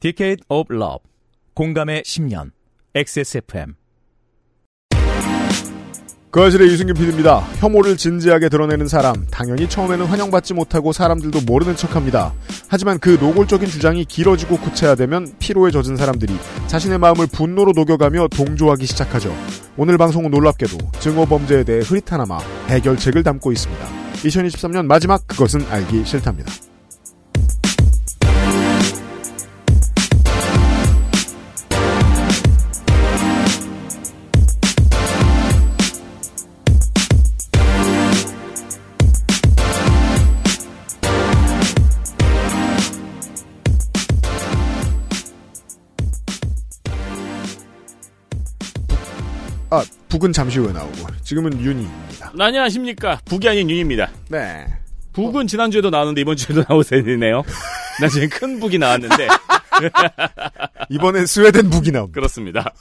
Decade of Love 공감의 10년 XSFM 그 아실의 유승균 PD입니다. 혐오를 진지하게 드러내는 사람, 당연히 처음에는 환영받지 못하고 사람들도 모르는 척합니다. 하지만 그 노골적인 주장이 길어지고 구체화되면 피로에 젖은 사람들이 자신의 마음을 분노로 녹여가며 동조하기 시작하죠. 오늘 방송은 놀랍게도 증오범죄에 대해 흐릿하나마 해결책을 담고 있습니다. 2023년 마지막 그것은 알기 싫답니다. 아, 북은 잠시 후에 나오고 지금은 윤희입니다. 안녕하십니까. 북이 아닌 윤입니다. 네. 북은 지난주에도 나왔는데 이번 주에도 나오세요. 나 지금 큰 북이 나왔는데. 이번엔 스웨덴 북이 나옵니다. 그렇습니다.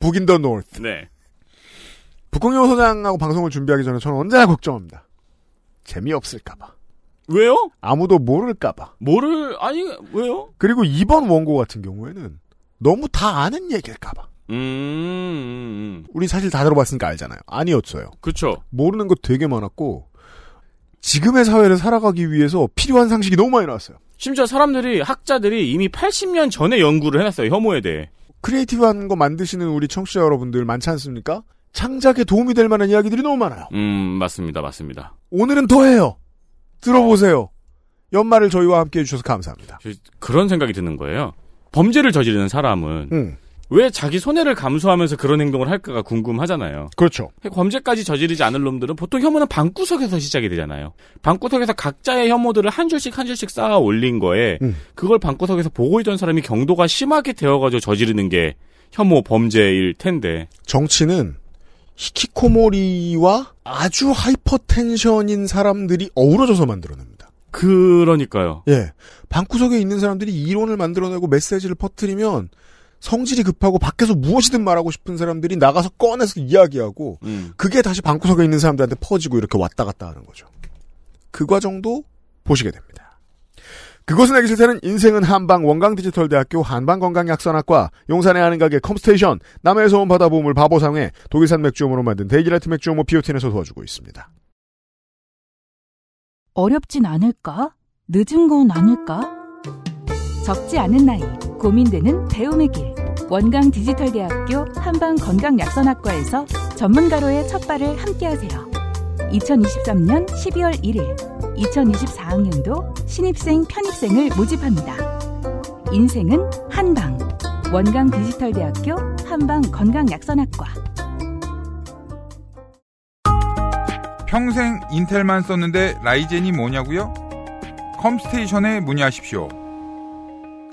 북인 더 노르트. 네. 북공영 소장하고 방송을 준비하기 전에 저는 언제나 걱정합니다. 재미없을까봐. 왜요? 아무도 모를까봐. 뭐를, 아니, 왜요? 그리고 이번 원고 같은 경우에는 너무 다 아는 얘기일까봐. 음, 음, 음. 우리 사실 다 들어봤으니까 알잖아요. 아니었어요. 그쵸. 모르는 거 되게 많았고, 지금의 사회를 살아가기 위해서 필요한 상식이 너무 많이 나왔어요. 심지어 사람들이, 학자들이 이미 80년 전에 연구를 해놨어요. 혐오에 대해. creative한 거 만드시는 우리 청취자 여러분들 많지 않습니까? 창작에 도움이 될 만한 이야기들이 너무 많아요. 음, 맞습니다. 맞습니다. 오늘은 더해요. 들어보세요. 연말을 저희와 함께 해주셔서 감사합니다. 저- 그런 생각이 드는 거예요. 범죄를 저지르는 사람은 음, 왜 자기 손해를 감수하면서 그런 행동을 할까가 궁금하잖아요. 그렇죠. 범죄까지 저지르지 않을 놈들은 보통 혐오는 방구석에서 시작이 되잖아요. 방구석에서 각자의 혐오들을 한 줄씩 한 줄씩 쌓아 올린 거에 음. 그걸 방구석에서 보고 있던 사람이 경도가 심하게 되어가지고 저지르는 게 혐오 범죄일 텐데. 정치는 히키코모리와 아주 hypertension인 사람들이 어우러져서 만들어냅니다. 그러니까요. 예. 방구석에 있는 사람들이 이론을 만들어내고 메시지를 퍼뜨리면 성질이 급하고 밖에서 무엇이든 말하고 싶은 사람들이 나가서 꺼내서 이야기하고 음. 그게 다시 방구석에 있는 사람들한테 퍼지고 이렇게 왔다 갔다 하는 거죠. 그 과정도 보시게 됩니다. 그것은 알기 싫다는 인생은 한방 원광디지털대학교 한방건강약선학과 용산의 아는 가게 컴스테이션 남해에서 온 바다보물 바보상회 독일산 맥주효모로 만든 데이지라이트 맥주효모 비오틴에서 도와주고 있습니다. 어렵진 않을까? 늦은 건 아닐까? 적지 않은 나이, 고민되는 배움의 길. 원광 디지털대학교 한방건강약선학과에서 전문가로의 첫 발을 함께하세요. 2023년 12월 1일, 2024학년도 신입생 편입생을 모집합니다. 인생은 한방. 원광 디지털대학교 한방건강약선학과. 평생 인텔만 썼는데 라이젠이 뭐냐고요? 컴스테이션에 문의하십시오.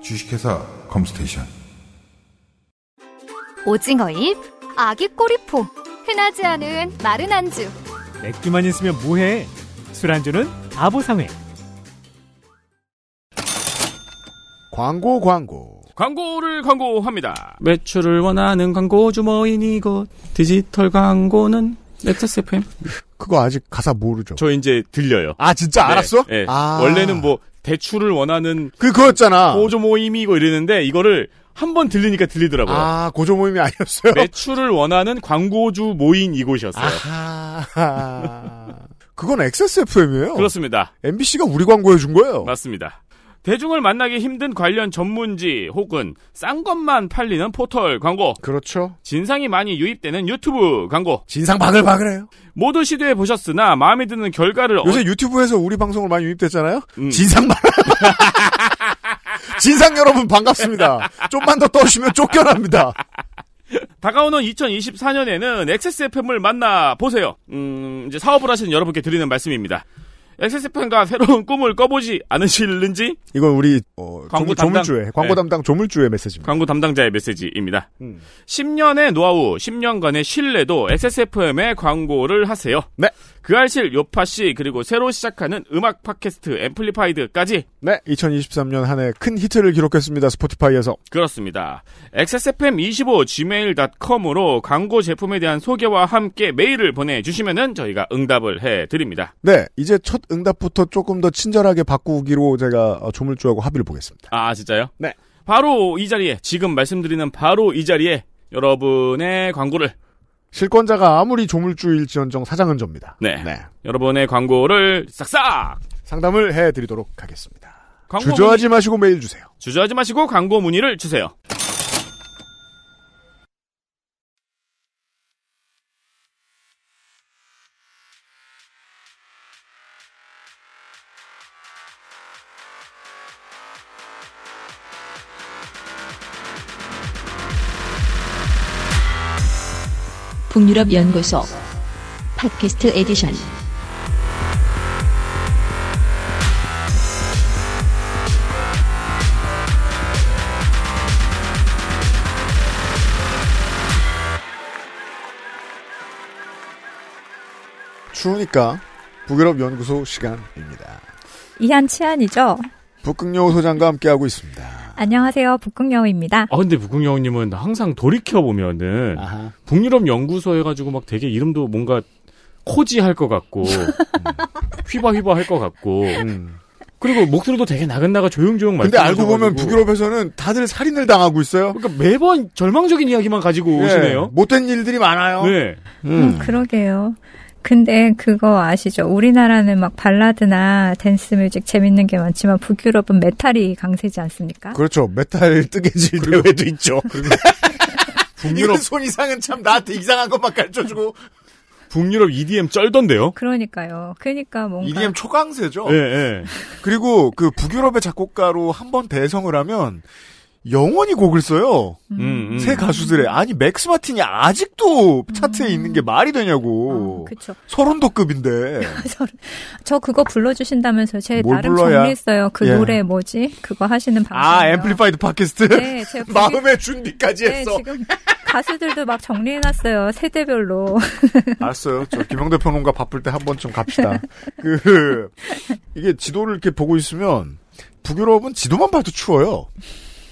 주식회사 컴스테이션. 오징어입, 아귀꼬리포, 흔하지 않은 마른 안주. 맥주만 있으면 뭐해? 술안주는 바보상회. 광고 광고. 광고를 광고합니다. 매출을 원하는 광고주 모인 이곳 디지털 광고는 XSFM. 그거 아직 가사 모르죠. 저 이제 들려요. 아 진짜 알았어? 네, 네. 아. 원래는 뭐 대출을 원하는 그 그거였잖아. 보조 모임이고 이랬는데 이거를 한 번 들리니까 들리더라고요. 아 고조 모임이 아니었어요. 매출을 원하는 광고주 모인 이곳이었어요. 아하. 그건 XSFM이에요. 그렇습니다. MBC가 우리 광고해 준 거예요. 맞습니다. 대중을 만나기 힘든 관련 전문지 혹은 싼 것만 팔리는 포털 광고, 그렇죠. 진상이 많이 유입되는 유튜브 광고 진상 바글바글해요. 모두 시도해 보셨으나 마음에 드는 결과를 요새 어- 유튜브에서 우리 방송을 많이 유입됐잖아요. 음. 진상 많아. 진상 여러분 반갑습니다. 좀만 더 떠주시면 쫓겨납니다. 다가오는 2024년에는 XSFM을 만나 보세요. 음, 이제 사업을 하시는 여러분께 드리는 말씀입니다. XSFM과 새로운 꿈을 꿔보지 않으실는지 이건 우리 어, 광고 조물, 담당. 조물주의 광고 네. 담당 조물주의 메시지입니다. 광고 담당자의 메시지입니다. 음. 10년의 노하우, 10년간의 신뢰도 XSFM에 광고를 하세요. 네. 그 알실 요파 씨 그리고 새로 시작하는 음악 팟캐스트 앰플리파이드까지 네, 2023년 한 해 큰 히트를 기록했습니다. 스포티파이에서. 그렇습니다. XSFM25 gmail.com으로 광고 제품에 대한 소개와 함께 메일을 보내주시면은 저희가 응답을 해드립니다. 네, 이제 첫 응답부터 조금 더 친절하게 바꾸기로 제가 어, 조물주하고 합의를 보겠습니다. 아, 진짜요? 네. 바로 이 자리에, 지금 말씀드리는 바로 이 자리에 여러분의 광고를, 실권자가 아무리 조물주일지언정 사장은 접니다. 네. 여러분의 광고를 싹싹! 상담을 해드리도록 하겠습니다. 광고 주저하지 마시고 메일 주세요. 주저하지 마시고 광고 문의를 주세요. 북유럽 연구소 팟캐스트 에디션 추우니까 북유럽 연구소 시간입니다. 이한치한이죠. 북극여우 소장과 함께하고 있습니다. 안녕하세요. 북극여우입니다. 아, 근데 북극여우님은 항상 돌이켜보면은, 북유럽 연구소 해가지고 막 되게 이름도 뭔가 cozy 할 것 같고, hyvä hyvä 할 것 같고, 그리고 목소리도 되게 나긋나긋 조용조용 근데 알고. 보면 북유럽에서는 다들 살인을 당하고 있어요. 그러니까 매번 절망적인 이야기만 가지고 예, 오시네요. 못된 일들이 많아요. 네. 음, 그러게요. 근데 그거 아시죠? 우리나라는 막 발라드나 댄스 뮤직 재밌는 게 많지만 북유럽은 메탈이 강세지 않습니까? 그렇죠. 메탈 뜨개질 대회도 있죠. 북유럽 손 이상은 참 나한테 이상한 것만 가르쳐주고. 북유럽 EDM 쩔던데요. 그러니까요. 그러니까 뭔가 EDM 초강세죠. 예, 예. 그리고 그 북유럽의 작곡가로 한 번 대성을 하면 영원히 곡을 써요. 음, 음. 새 가수들의 아니 맥스 마틴이 아직도 차트에 있는 게 말이 되냐고. 음. 그쵸. 소름돋급인데. 저 그거 불러주신다면서 제뭘 나름 불러야? 정리했어요. 그 예. 노래 뭐지? 그거 하시는 방송. 아 Amplified 팟캐스트. 네, 제가 마음의 준비까지 네, 했어. 지금 가수들도 막 정리해놨어요. 세대별로. 알았어요. 저 김영대 평론가 바쁠 때 한 번쯤 갑시다. 그 이게 지도를 이렇게 보고 있으면 북유럽은 지도만 봐도 추워요.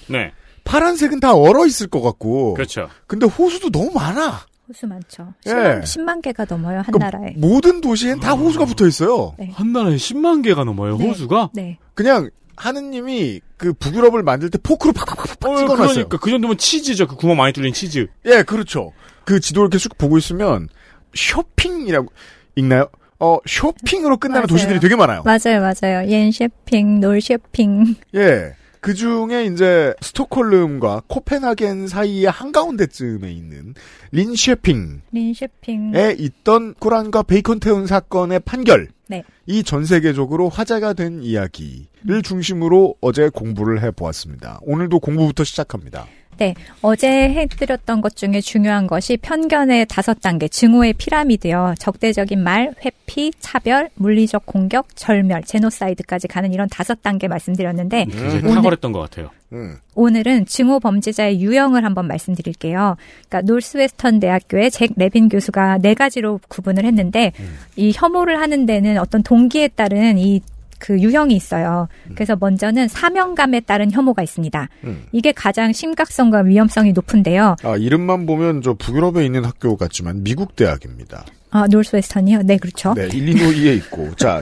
네. 파란색은 다 얼어 있을 것 같고. 그렇죠. 근데 호수도 너무 많아. 호수 많죠. 예. 10만, 10만 개가 넘어요, 한 그러니까 나라에. 모든 도시엔 다 호수가 붙어 있어요. 네. 한 나라에 10만 개가 넘어요, 네. 호수가? 네. 그냥 하느님이 그 북유럽을 만들 때 포크로 팍팍팍 팍 어, 찍어놨어요. 그러니까 그 정도면 치즈죠. 그 구멍 많이 뚫린 치즈. 예, 그렇죠. 그 지도를 이렇게 쭉 보고 있으면 köping이라고 읽나요? 어, köping으로 끝나는 맞아요. 도시들이 되게 많아요. 맞아요, 맞아요. 옌셰핑, 노르셰핑. 예. 그 중에 이제 스톡홀름과 코펜하겐 사이의 한가운데쯤에 있는 린쉐핑에 린 쇼핑. 있던 꾸란과 베이컨 태운 사건의 판결. 네. 이 전 세계적으로 화제가 된 이야기를 중심으로 어제 공부를 해보았습니다. 오늘도 공부부터 시작합니다. 네. 어제 해드렸던 것 중에 중요한 것이 편견의 다섯 단계, 증오의 피라미드요. 적대적인 말, 회피, 차별, 물리적 공격, 절멸, 제노사이드까지 가는 이런 다섯 단계 말씀드렸는데, 굉장히 오늘- 탁월했던 것 같아요. 음. 오늘은 증오 범죄자의 유형을 한번 말씀드릴게요. 그러니까 노스웨스턴 대학교의 잭 레빈 교수가 네 가지로 구분을 했는데 이 혐오를 하는 데는 어떤 동기에 따른 이 그 유형이 있어요. 그래서 먼저는 사명감에 따른 혐오가 있습니다. 음. 이게 가장 심각성과 위험성이 높은데요. 아, 이름만 보면 저 북유럽에 있는 학교 같지만 미국 대학입니다. 아, 노스웨스턴이요? 네, 그렇죠. 네, 일리노이에 있고. 자,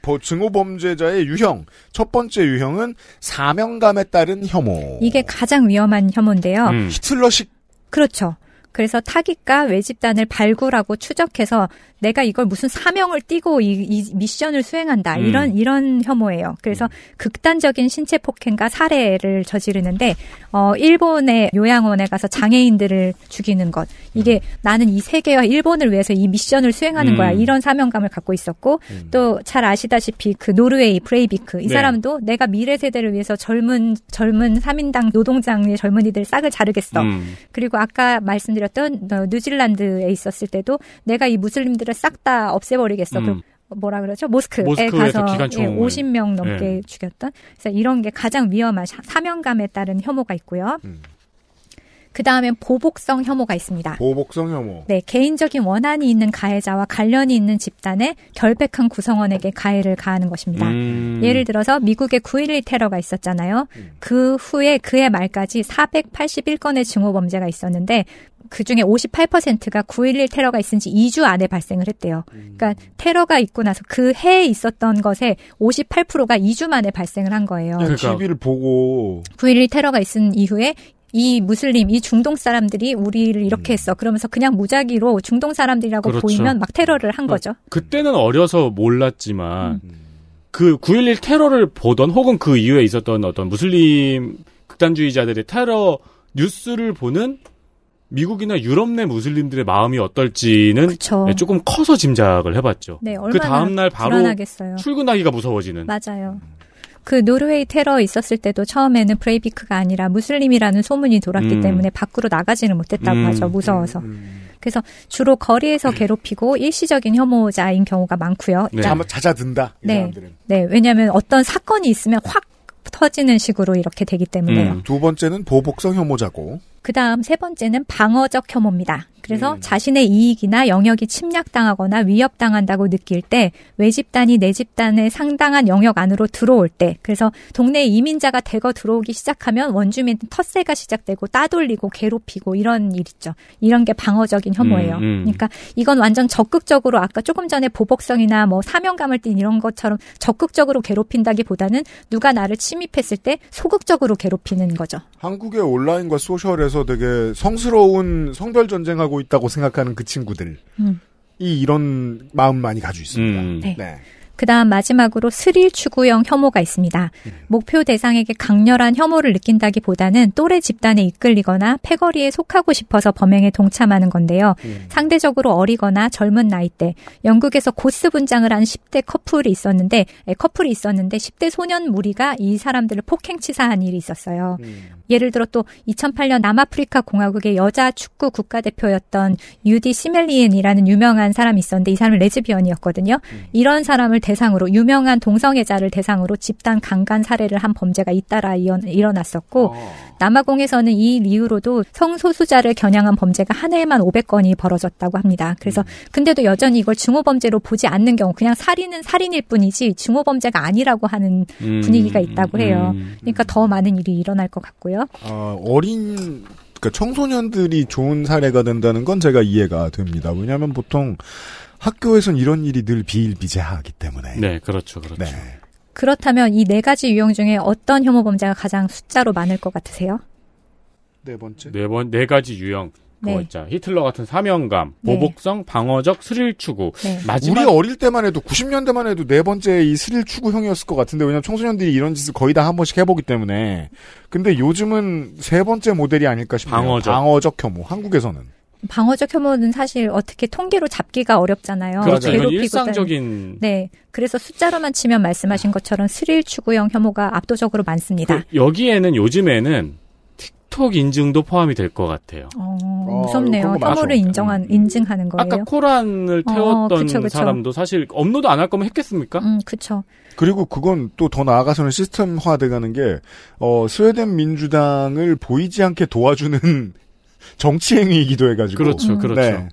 버- 증오 범죄자의 유형. 첫 번째 유형은 사명감에 따른 혐오. 이게 가장 위험한 혐오인데요. 음. 히틀러식 그렇죠. 그래서 타깃과 외집단을 발굴하고 추적해서 내가 이걸 무슨 사명을 띠고 이, 이 미션을 수행한다 음. 이런 이런 혐오예요. 그래서 극단적인 신체 폭행과 살해를 저지르는데 어 일본의 요양원에 가서 장애인들을 죽이는 것 이게 나는 이 세계와 일본을 위해서 이 미션을 수행하는 음. 거야 이런 사명감을 갖고 있었고 또 잘 아시다시피 그 노르웨이 브레이비크 이 네. 사람도 내가 미래 세대를 위해서 젊은 젊은 사민당 노동당의 젊은이들 싹을 자르겠어. 음. 그리고 아까 말씀드 렸던 어, 뉴질랜드에 있었을 때도 내가 이 무슬림들을 싹 다 없애버리겠어. 음. 그 뭐라 그러죠? 모스크에 가서. 예, 50명 넘게 예. 죽였던. 그래서 이런 게 가장 위험한 사- 사명감에 따른 혐오가 있고요. 음. 그 다음엔 보복성 혐오가 있습니다. 보복성 혐오. 네, 개인적인 원한이 있는 가해자와 관련이 있는 집단의 결백한 구성원에게 가해를 가하는 것입니다. 음. 예를 들어서 미국의 9.11 테러가 있었잖아요. 그 후에 그해 말까지 481건의 증오 범죄가 있었는데 그 중에 58%가 9.11 테러가 있은 지 2주 안에 발생을 했대요. 그러니까 테러가 있고 나서 그 해에 있었던 것에 58%가 2주 만에 발생을 한 거예요. 그냥 TV를 보고 9.11 테러가 있은 이후에 이 무슬림, 이 중동 사람들이 우리를 이렇게 했어. 그러면서 그냥 무작위로 중동 사람들이라고 그렇죠. 보이면 막 테러를 한 거죠. 그때는 어려서 몰랐지만 음. 그9.11 테러를 보던 혹은 그 이후에 있었던 어떤 무슬림 극단주의자들의 테러 뉴스를 보는 미국이나 유럽 내 무슬림들의 마음이 어떨지는 그쵸. 네, 조금 커서 짐작을 해봤죠. 네, 그 다음 날 바로 불안하겠어요. 출근하기가 무서워지는. 맞아요. 그 노르웨이 테러 있었을 때도 처음에는 브레이비크가 아니라 무슬림이라는 소문이 돌았기 음. 때문에 밖으로 나가지는 못했다고 음. 하죠. 무서워서. 그래서 주로 거리에서 괴롭히고 일시적인 혐오자인 경우가 많고요. 네. 자- 잦아든다. 이 네. 사람들은. 네, 왜냐하면 어떤 사건이 있으면 확 터지는 식으로 이렇게 되기 때문에요. 음. 두 번째는 보복성 혐오자고. 그 다음 세 번째는 방어적 혐오입니다. 그래서 음. 자신의 이익이나 영역이 침략당하거나 위협당한다고 느낄 때 외집단이 내 집단의 상당한 영역 안으로 들어올 때 그래서 동네 이민자가 대거 들어오기 시작하면 원주민 텃세가 시작되고 따돌리고 괴롭히고 이런 일 있죠. 이런 게 방어적인 혐오예요. 음, 음. 그러니까 이건 완전 적극적으로 아까 조금 전에 보복성이나 뭐 사명감을 띤 이런 것처럼 적극적으로 괴롭힌다기보다는 누가 나를 침입했을 때 소극적으로 괴롭히는 거죠. 한국의 온라인과 소셜에 서 되게 성스러운 성별 전쟁하고 있다고 생각하는 그 친구들 이 음. 이런 마음 많이 가지고 있습니다. 음. 네. 그 다음 마지막으로 스릴 추구형 혐오가 있습니다. 목표 대상에게 강렬한 혐오를 느낀다기 보다는 또래 집단에 이끌리거나 패거리에 속하고 싶어서 범행에 동참하는 건데요. 상대적으로 어리거나 젊은 나이대 영국에서 고스 분장을 한 10대 커플이 있었는데 에, 커플이 있었는데 10대 소년 무리가 이 사람들을 폭행치사한 일이 있었어요. 예를 들어 또 2008년 남아프리카 공화국의 여자 축구 국가대표였던 유디 시멜리엔이라는 유명한 사람이 있었는데 이 사람은 레즈비언이었거든요. 이런 사람을 대상으로 유명한 동성애자를 대상으로 집단 강간 사례를 한 범죄가 잇따라 일어났었고 남아공에서는 이 이후로도 성소수자를 겨냥한 범죄가 한 해에만 500건이 벌어졌다고 합니다. 그래서 근데도 여전히 이걸 중호 범죄로 보지 않는 경우 그냥 살인은 살인일 뿐이지 중호 범죄가 아니라고 하는 음, 분위기가 있다고 해요. 음. 그러니까 더 많은 일이 일어날 것 같고요. 어, 어린 그러니까 청소년들이 좋은 사례가 된다는 건 제가 이해가 됩니다. 왜냐하면 보통 학교에선 이런 일이 늘 비일비재하기 때문에. 네, 그렇죠, 그렇죠. 그렇다면 이 네 가지 유형 중에 어떤 혐오 범죄가 가장 숫자로 많을 것 같으세요? 네 번째. 네 번, 네 가지 유형. 그거 네. 있자. 히틀러 같은 사명감, 네. 보복성, 방어적, 스릴 추구. 네. 마지막 우리 어릴 때만 해도 90년대만 해도 네 번째 이 스릴 추구형이었을 것 같은데 왜냐면 청소년들이 이런 짓을 거의 다 한 번씩 해보기 때문에 근데 요즘은 세 번째 모델이 아닐까 싶네요. 방어적. 방어적 혐오 한국에서는 방어적 혐오는 사실 어떻게 통계로 잡기가 어렵잖아요. 그렇죠. 괴롭히고 일상적인 네. 그래서 숫자로만 치면 말씀하신 것처럼 스릴 추구형 혐오가 압도적으로 많습니다. 그 여기에는 요즘에는 틱톡 인증도 포함이 될 것 같아요. 어, 무섭네요. 거 많죠. 혐오를 인정한 인증하는 거예요. 아까 코란을 어, 태웠던 그쵸, 그쵸. 사람도 사실 업로드 안 할 거면 했겠습니까? 음, 그쵸. 그리고 그건 또 더 나아가서는 시스템화돼가는 게 어, 스웨덴 민주당을 보이지 않게 도와주는 정치 행위이기도 해가지고 그렇죠, 그렇죠. 네.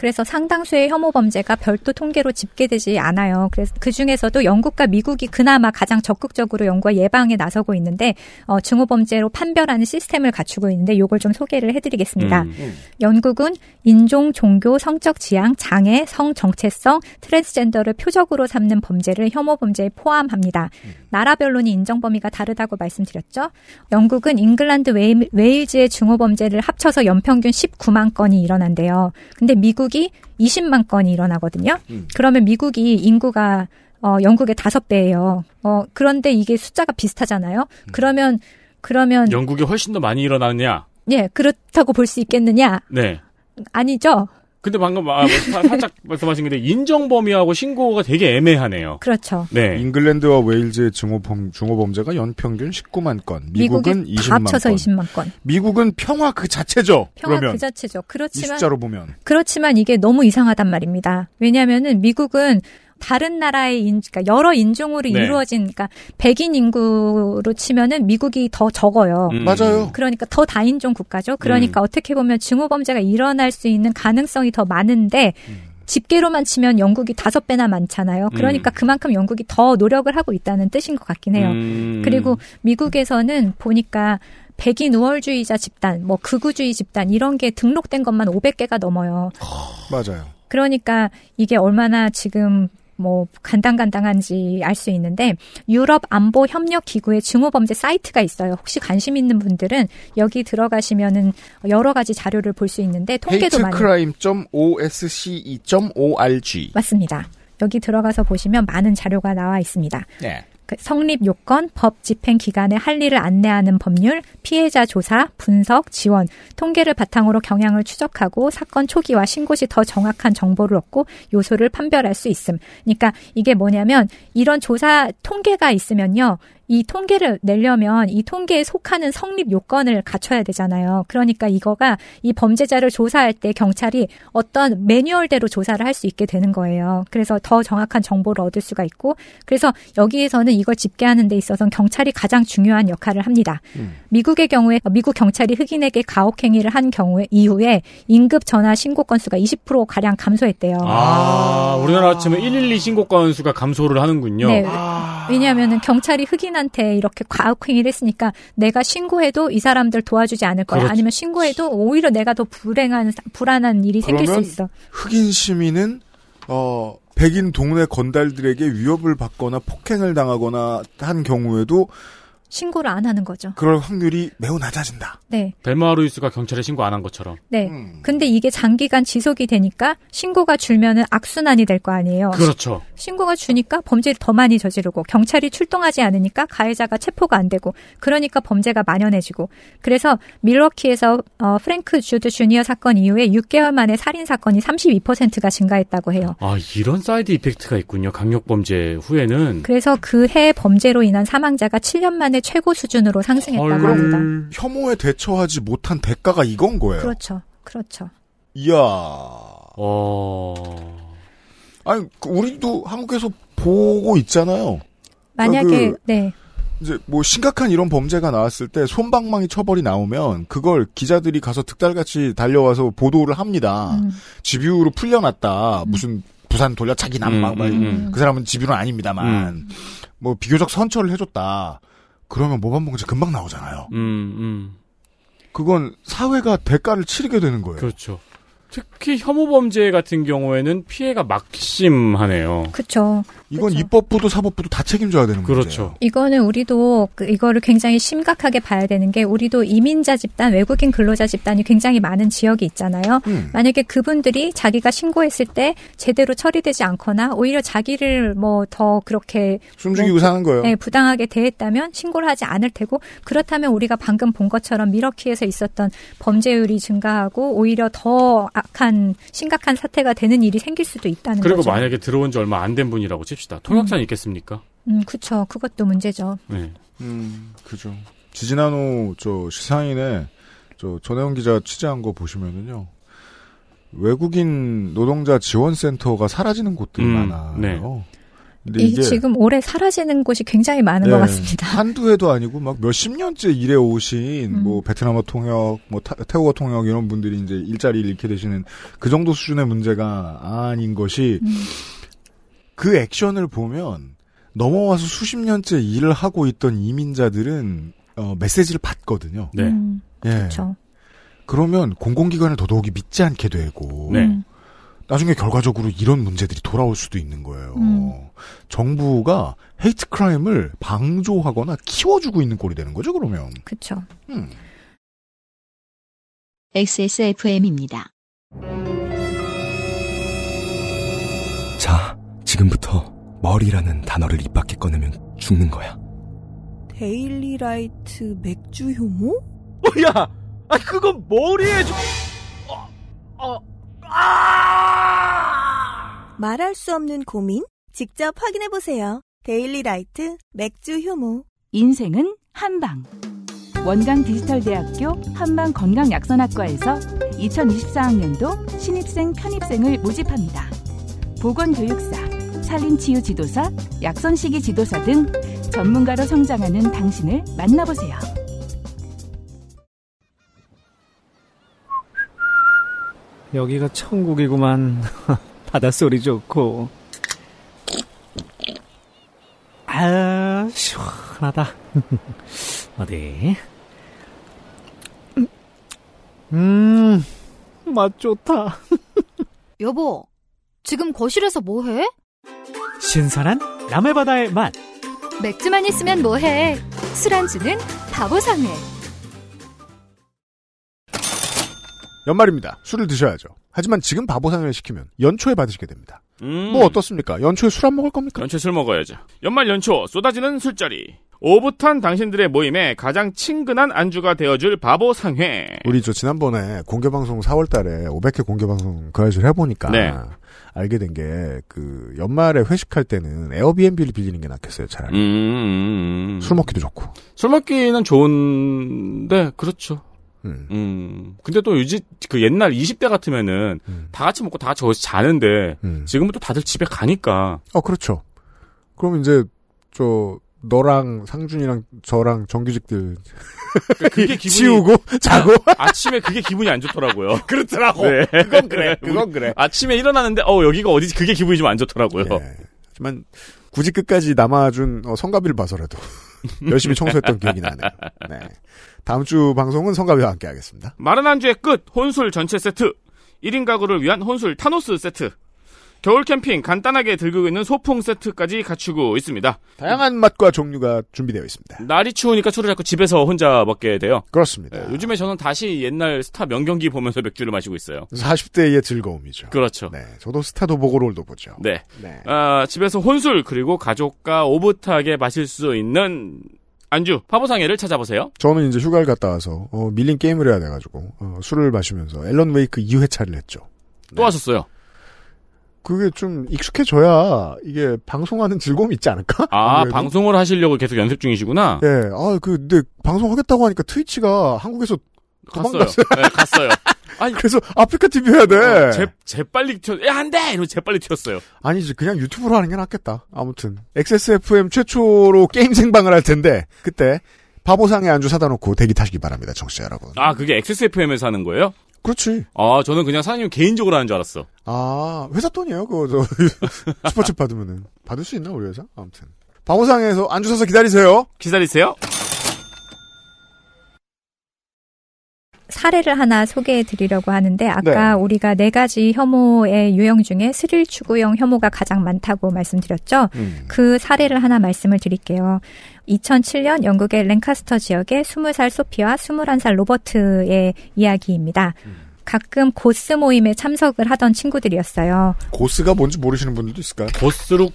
그래서 상당수의 혐오 범죄가 별도 통계로 집계되지 않아요. 그래서 그 중에서도 영국과 미국이 그나마 가장 적극적으로 연구와 예방에 나서고 있는데 어, 증오 범죄로 판별하는 시스템을 갖추고 있는데 요걸 좀 소개를 해드리겠습니다. 음. 영국은 인종, 종교, 성적 지향, 장애, 성 정체성, 트랜스젠더를 표적으로 삼는 범죄를 혐오 범죄에 포함합니다. 나라별로는 인정 범위가 다르다고 말씀드렸죠. 영국은 잉글랜드 웨일, 웨일즈의 증오 범죄를 합쳐서 연평균 19만 건이 일어난대요. 근데 미국이 20만 건이 일어나거든요. 그러면 미국이 인구가 어, 영국의 다섯 배예요. 어, 그런데 이게 숫자가 비슷하잖아요. 그러면 그러면 영국이 훨씬 더 많이 일어나느냐? 예 그렇다고 볼 수 있겠느냐? 네. 아니죠. 근데 방금 아, 뭐 사- 살짝 말씀하신 건데 인정 범위하고 신고가 되게 애매하네요. 그렇죠. 네. 잉글랜드와 웨일즈의 중호범, 중호범죄가 연평균 19만 건, 미국은 미국이 20만 다 합쳐서 건. 20만 건. 미국은 평화 그 자체죠. 평화 그러면 그 자체죠. 이 그렇지만 숫자로 보면 그렇지만 이게 너무 이상하단 말입니다. 왜냐하면은 미국은 다른 나라의 인, 그러니까 여러 인종으로 네. 이루어진, 그러니까 백인 인구로 치면은 미국이 더 적어요. 음. 맞아요. 그러니까 더 다인종 국가죠. 그러니까 어떻게 보면 증오 범죄가 일어날 수 있는 가능성이 더 많은데 집계로만 치면 영국이 다섯 배나 많잖아요. 그러니까 음. 그만큼 영국이 더 노력을 하고 있다는 뜻인 것 같긴 해요. 음. 그리고 미국에서는 보니까 백인 우월주의자 집단, 뭐 극우주의 집단 이런 게 등록된 것만 500개가 넘어요. 맞아요. 그러니까 이게 얼마나 지금 뭐 간당간당한지 알 수 있는데 유럽 안보 협력 기구의 증오 범죄 사이트가 있어요. 혹시 관심 있는 분들은 여기 들어가시면은 여러 가지 자료를 볼 수 있는데 통계도 많이 hatecrime.osce.org. 맞습니다. 여기 들어가서 보시면 많은 자료가 나와 있습니다. 네. 그 성립 요건, 법 집행 기간에 할 일을 안내하는 법률, 피해자 조사, 분석, 지원, 통계를 바탕으로 경향을 추적하고 사건 초기와 신고 시 더 정확한 정보를 얻고 요소를 판별할 수 있음. 그러니까 이게 뭐냐면 이런 조사 통계가 있으면요. 이 통계를 내려면 이 통계에 속하는 성립 요건을 갖춰야 되잖아요. 그러니까 이거가 이 범죄자를 조사할 때 경찰이 어떤 매뉴얼대로 조사를 할 수 있게 되는 거예요. 그래서 더 정확한 정보를 얻을 수가 있고 그래서 여기에서는 이걸 집계하는 데 있어서는 경찰이 가장 중요한 역할을 합니다. 미국의 경우에 미국 경찰이 흑인에게 가혹 행위를 한 경우에 이후에 인급 전화 신고 건수가 20% 가량 감소했대요. 아, 우리나라 치면 112 신고 건수가 감소를 하는군요. 네. 왜냐하면 경찰이 흑인 한테 이렇게 과학행위를 했으니까 내가 신고해도 이 사람들 도와주지 않을 거야. 그렇지. 아니면 신고해도 오히려 내가 더 불행한 불안한 일이 생길 수 있어. 흑인 시민은 어 백인 동네 건달들에게 위협을 받거나 폭행을 당하거나 한 경우에도 신고를 안 하는 거죠. 그럴 확률이 매우 낮아진다. 네. 벨마 루이스가 경찰에 신고 안 한 것처럼. 네. 음. 근데 이게 장기간 지속이 되니까 신고가 줄면은 악순환이 될 거 아니에요. 그렇죠. 신고가 주니까 범죄를 더 많이 저지르고 경찰이 출동하지 않으니까 가해자가 체포가 안 되고 그러니까 범죄가 만연해지고 그래서 밀워키에서 어, 프랭크 주드 주니어 사건 이후에 6개월 만에 살인 사건이 32%가 증가했다고 해요. 아, 이런 side effect가 있군요. 강력 범죄 후에는. 그래서 그 해 범죄로 인한 사망자가 7년 만에 최고 수준으로 상승했다고 합니다. 혐오에 대처하지 못한 대가가 이건 거예요. 그렇죠. 그렇죠. 이야. 어. 아니 그 우리도 한국에서 보고 있잖아요. 만약에 그- 네. 이제 뭐 심각한 이런 범죄가 나왔을 때 손방망이 처벌이 나오면 그걸 기자들이 가서 득달같이 달려와서 보도를 합니다. 음. 집유로 풀려났다. 무슨 부산 돌려차기 난막 음, 음, 음. 그 사람은 집유는 아닙니다만 뭐 비교적 선처를 해줬다. 그러면 모반봉제 금방 나오잖아요. 음, 음. 그건 사회가 대가를 치르게 되는 거예요. 그렇죠. 특히 혐오 범죄 같은 경우에는 피해가 막심하네요. 그렇죠. 이건 입법부도 사법부도 다 책임져야 되는 거죠. 그렇죠. 이거는 우리도 그 이거를 굉장히 심각하게 봐야 되는 게 우리도 이민자 집단, 외국인 근로자 집단이 굉장히 많은 지역이 있잖아요. 음. 만약에 그분들이 자기가 신고했을 때 제대로 처리되지 않거나 오히려 자기를 뭐 더 그렇게 숨죽이고 뭐 사는 거예요. 네, 부당하게 대했다면 신고를 하지 않을 테고 그렇다면 우리가 방금 본 것처럼 미러키에서 있었던 범죄율이 증가하고 오히려 더 악한 심각한 사태가 되는 일이 생길 수도 있다는 그리고 거죠. 만약에 들어온 지 얼마 안 된 분이라고 칩시다. 통역사는 있겠습니까? 음, 그렇죠. 그것도 문제죠. 네. 음, 그죠. 지지난후 저 시사인에 저 전혜원 기자 취재한 거 보시면은요. 외국인 노동자 지원센터가 사라지는 곳들이 음, 많아요. 네. 근데 이 이게 지금 올해 사라지는 곳이 굉장히 많은 네, 것 같습니다. 한두 해도 아니고 막 몇십 년째 일해 오신 음. 뭐 베트남어 통역, 뭐 타- 태국어 통역 이런 분들이 이제 일자리를 잃게 되시는 그 정도 수준의 문제가 아닌 것이 음. 그 액션을 보면 넘어와서 수십 년째 일을 하고 있던 이민자들은 어, 메시지를 받거든요. 네. 음, 예. 그렇죠. 그러면 공공기관을 더더욱이 믿지 않게 되고 네. 음. 나중에 결과적으로 이런 문제들이 돌아올 수도 있는 거예요. 음. 정부가 hate crime을 방조하거나 키워주고 있는 꼴이 되는 거죠, 그러면. 그렇죠. 음. XSFM입니다. 자, 지금부터 머리라는 단어를 입 밖에 꺼내면 죽는 거야. 데일리라이트 맥주 효모? 야, 아 그건 머리에 좀. 어, 말할 수 없는 고민? 직접 확인해 보세요. 데일리 라이트 맥주 효모. 인생은 한방. 원광 디지털대학교 한방 건강약선학과에서 2024학년도 신입생 편입생을 모집합니다. 보건교육사, 산림치유 지도사, 약선식이 지도사 등 전문가로 성장하는 당신을 만나보세요. 여기가 천국이구만. 바닷소리 좋고. 아, 시원하다. 어디? 음, 맛 좋다. 여보, 지금 거실에서 뭐해? 신선한 남해바다의 맛. 맥주만 있으면 뭐해? 술안주는 바보상회. 연말입니다. 술을 드셔야죠. 하지만 지금 바보상을 시키면 연초에 받으시게 됩니다. 음. 뭐 어떻습니까? 연초에 술 안 먹을 겁니까? 연초 술 먹어야죠. 연말 연초 쏟아지는 술자리. 오붓한 당신들의 모임에 가장 친근한 안주가 되어줄 바보 상회. 우리 저 지난번에 공개방송 4월달에 500회 공개방송 그 아저씨를 해보니까 네. 알게 된 게 그 연말에 회식할 때는 에어비앤비를 빌리는 게 낫겠어요 차라리 음, 술 먹기도 좋고 술 먹기는 좋은데 그렇죠. 음. 음. 근데 또 유지 그 옛날 20대 같으면은 다 같이 먹고 다 같이 거기서 자는데 음. 지금은 또 다들 집에 가니까 어 그렇죠 그럼 이제 저 너랑 상준이랑 저랑 정규직들 그게 기분이 치우고 자고 아침에 그게 기분이 안 좋더라고요. 그렇더라고 네. 그건 그래 그건 그래 아침에 일어나는데 어 여기가 어디지 그게 기분이 좀 안 좋더라고요. 예. 하지만 굳이 끝까지 남아준 어, 성가비를 봐서라도 열심히 청소했던 기억이 나네요. 네. 다음 주 방송은 성가비와 함께 하겠습니다. 마른 안주의 끝 혼술 전체 세트. 1인 가구를 위한 혼술 타노스 세트 겨울 캠핑 간단하게 들고 있는 소풍 세트까지 갖추고 있습니다. 다양한 맛과 종류가 준비되어 있습니다 날이 추우니까 술을 자꾸 집에서 혼자 먹게 돼요. 그렇습니다 네, 요즘에 저는 다시 옛날 스타 명경기 보면서 맥주를 마시고 있어요. 40대의 즐거움이죠 그렇죠. 네, 저도 스타도 보고 롤도 보죠. 네. 네. 아, 집에서 혼술 그리고 가족과 오붓하게 마실 수 있는 안주 파보상회를 찾아보세요. 저는 이제 휴가를 갔다 와서 어, 밀린 게임을 해야 돼가지고 어, 술을 마시면서 앨런 웨이크 2회차를 했죠. 또 하셨어요. 그게 좀 익숙해져야 이게 방송하는 즐거움이 있지 않을까? 아 아무래도? 방송을 하시려고 계속 연습 중이시구나. 예, 아, 그, 근데 방송하겠다고 하니까 트위치가 한국에서 갔어요. 도망갔어요. 네, 갔어요. 아니, 그래서 아프리카 TV 해야 돼. 어, 재, 재빨리 튀어, 야, 안 돼! 이러면 재빨리 튀었어요. 아니지, 그냥 유튜브로 하는 게 낫겠다. 아무튼. XSFM 최초로 게임 생방을 할 텐데, 그때 바보상의 안주 사다 놓고 대기 타시기 바랍니다, 청취자 여러분. 아, 그게 XSFM에서 하는 거예요? 그렇지. 아, 저는 그냥 사장님 개인적으로 하는 줄 알았어. 아, 회사 돈이에요, 그거, 저, 슈퍼챗 받으면은. 받을 수 있나, 우리 회사? 아무튼. 바보상에서 안주 사서 기다리세요. 기다리세요. 사례를 하나 소개해 드리려고 하는데 아까 네. 우리가 네 가지 혐오의 유형 중에 스릴 추구형 혐오가 가장 많다고 말씀드렸죠. 음. 그 사례를 하나 말씀을 드릴게요. 2007년 영국의 랭카스터 지역의 20살 소피와 21살 로버트의 이야기입니다. 가끔 고스 모임에 참석을 하던 친구들이었어요. 고스가 뭔지 모르시는 분들도 있을까요? 고스룩,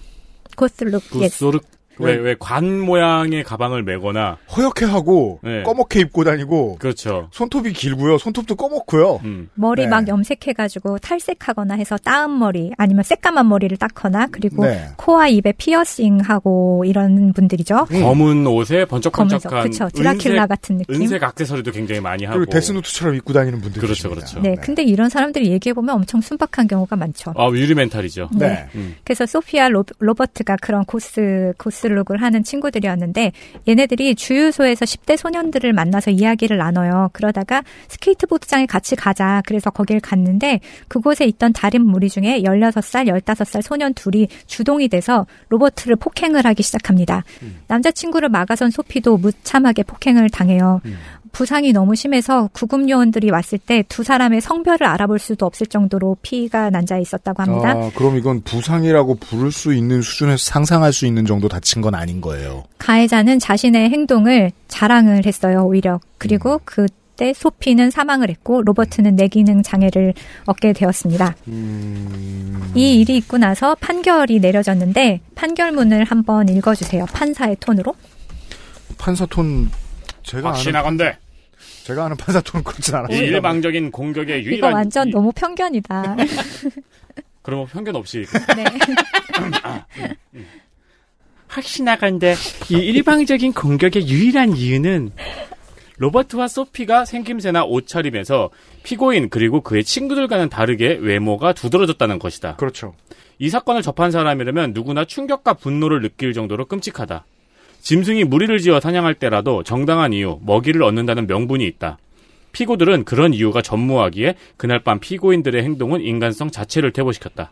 고스룩, 예. 고스룩. 왜, 왜, 관 모양의 가방을 메거나. 허옇게 하고, 네. 꺼멓게 입고 다니고, 그렇죠. 손톱이 길고요, 손톱도 꺼멓고요. 음. 머리 네. 막 염색해가지고 탈색하거나 해서 땋은 머리 아니면 새까만 머리를 땋거나 그리고 네. 코와 입에 피어싱하고 이런 분들이죠. 검은 옷에 번쩍번쩍한. 그쵸. 드라큘라 은색, 같은 느낌. 은색 악세서리도 굉장히 많이 하고. 그리고 데스노트처럼 입고 다니는 분들 그렇죠, 그렇죠. 네, 근데 이런 사람들이 얘기해 보면 엄청 순박한 경우가 많죠. 아, 유리 멘탈이죠. 네. 음. 그래서 소피아 로, 로버트가 그런 goth, goth look을 하는 친구들이었는데 얘네들이 주유소에서 10대 소년들을 만나서 이야기를 나눠요. 그러다가 스케이트보드장에 같이 가자. 그래서 거길 갔는데 그곳에 있던 다른 무리 중에 16살, 15살 소년 둘이 주동이 돼서 로버트를 폭행을 하기 시작합니다. 남자친구를 막아선 소피도 무참하게 폭행을 당해요. 부상이 너무 심해서 구급 요원들이 왔을 때 두 사람의 성별을 알아볼 수도 없을 정도로 피가 난자 있었다고 합니다. 아, 그럼 이건 부상이라고 부를 수 있는 수준에서 상상할 수 있는 정도 다친 건 아닌 거예요. 가해자는 자신의 행동을 자랑을 했어요, 오히려. 그리고 그때 소피는 사망을 했고 로버트는 뇌기능 장애를 얻게 되었습니다. 이 일이 있고 나서 판결이 내려졌는데 판결문을 한번 읽어주세요. 판사의 톤으로. 판사 톤, 제가 아는, 확신하건대. 제가 아는 판사 톤은 그렇진 않아요. 이 일방적인 공격의 이거 유일한. 완전 너무 편견이다. 그러면 편견 없이. 네. 확신하건대 이 일방적인 공격의 유일한 이유는 로버트와 소피가 생김새나 옷차림에서 피고인 그리고 그의 친구들과는 다르게 외모가 두드러졌다는 것이다. 그렇죠. 이 사건을 접한 사람이라면 누구나 충격과 분노를 느낄 정도로 끔찍하다. 짐승이 무리를 지어 사냥할 때라도 정당한 이유, 먹이를 얻는다는 명분이 있다. 피고들은 그런 이유가 전무하기에 그날 밤 피고인들의 행동은 인간성 자체를 퇴보시켰다.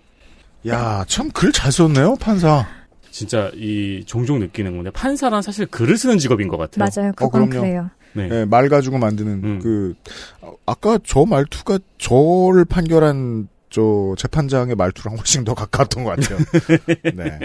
야, 참 글 잘 썼네요, 판사. 진짜 이 종종 느끼는 건데 판사란 사실 글을 쓰는 직업인 것 같아요. 맞아요. 그건 그래요. 네. 예, 말 가지고 만드는 그 어, 아까 저 말투가 저를 판결한 저 재판장의 말투랑 훨씬 더 가까웠던 것 같아요. 네.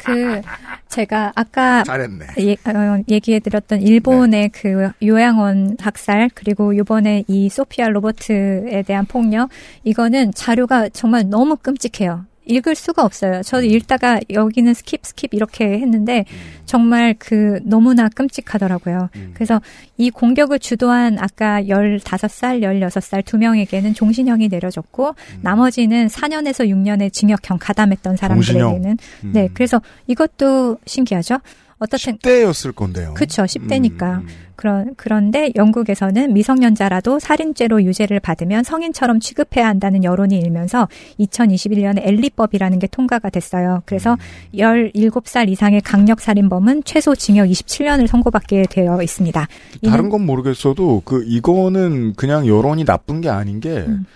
그 제가 아까 잘했네. 예, 어, 얘기해드렸던 일본의 그 요양원 학살 그리고 이번에 이 소피아 로버트에 대한 폭력 이거는 자료가 정말 너무 끔찍해요. 읽을 수가 없어요. 저도 읽다가 여기는 skip skip 이렇게 했는데 정말 그 너무나 끔찍하더라고요. 그래서 이 공격을 주도한 아까 15살, 16살 두 명에게는 종신형이 내려졌고 나머지는 4년에서 6년의 징역형 가담했던 사람들에게는 음. 네, 그래서 이것도 신기하죠. 어떻든 10대였을 건데요. 그렇죠. 10대니까. 그런 그런데 영국에서는 미성년자라도 살인죄로 유죄를 받으면 성인처럼 취급해야 한다는 여론이 일면서 2021년에 엘리법이라는 게 통과가 됐어요. 그래서 17살 이상의 강력 살인범은 최소 징역 27년을 선고받게 되어 있습니다. 다른 건 모르겠어도 그 이거는 그냥 여론이 나쁜 게 아닌 게 음.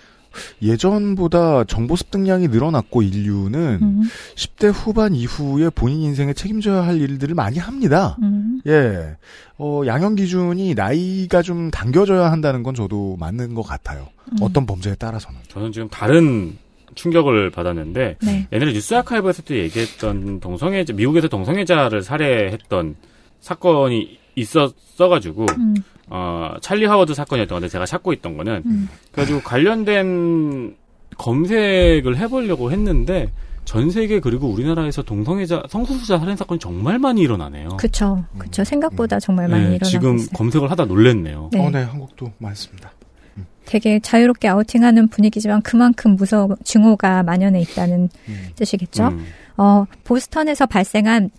예전보다 정보 습득량이 늘어났고 인류는 음. 10대 후반 이후에 본인 인생에 책임져야 할 일들을 많이 합니다. 음. 예. 어, 양형 기준이 나이가 좀 당겨져야 한다는 건 저도 맞는 것 같아요. 음. 어떤 범죄에 따라서는. 저는 지금 다른 충격을 받았는데 네. 옛날에 뉴스 아카이브에서 도 얘기했던 동성애자 미국에서 동성애자를 살해했던 사건이 있었어가지고 음. 어 찰리 하워드 사건이었던 건데 제가 찾고 있던 거는 음. 그래가지고 관련된 검색을 해보려고 했는데 전 세계 그리고 우리나라에서 동성애자 성소수자 살인 사건이 정말 많이 일어나네요. 그쵸. 그쵸. 생각보다 정말 많이 네, 일어나고 지금 있어요. 검색을 하다 놀랬네요. 네. 어, 네, 한국도 많습니다. 되게 자유롭게 아우팅하는 분위기지만 그만큼 무서 증오가 만연해 있다는 뜻이겠죠. 음. 어, 보스턴에서 발생한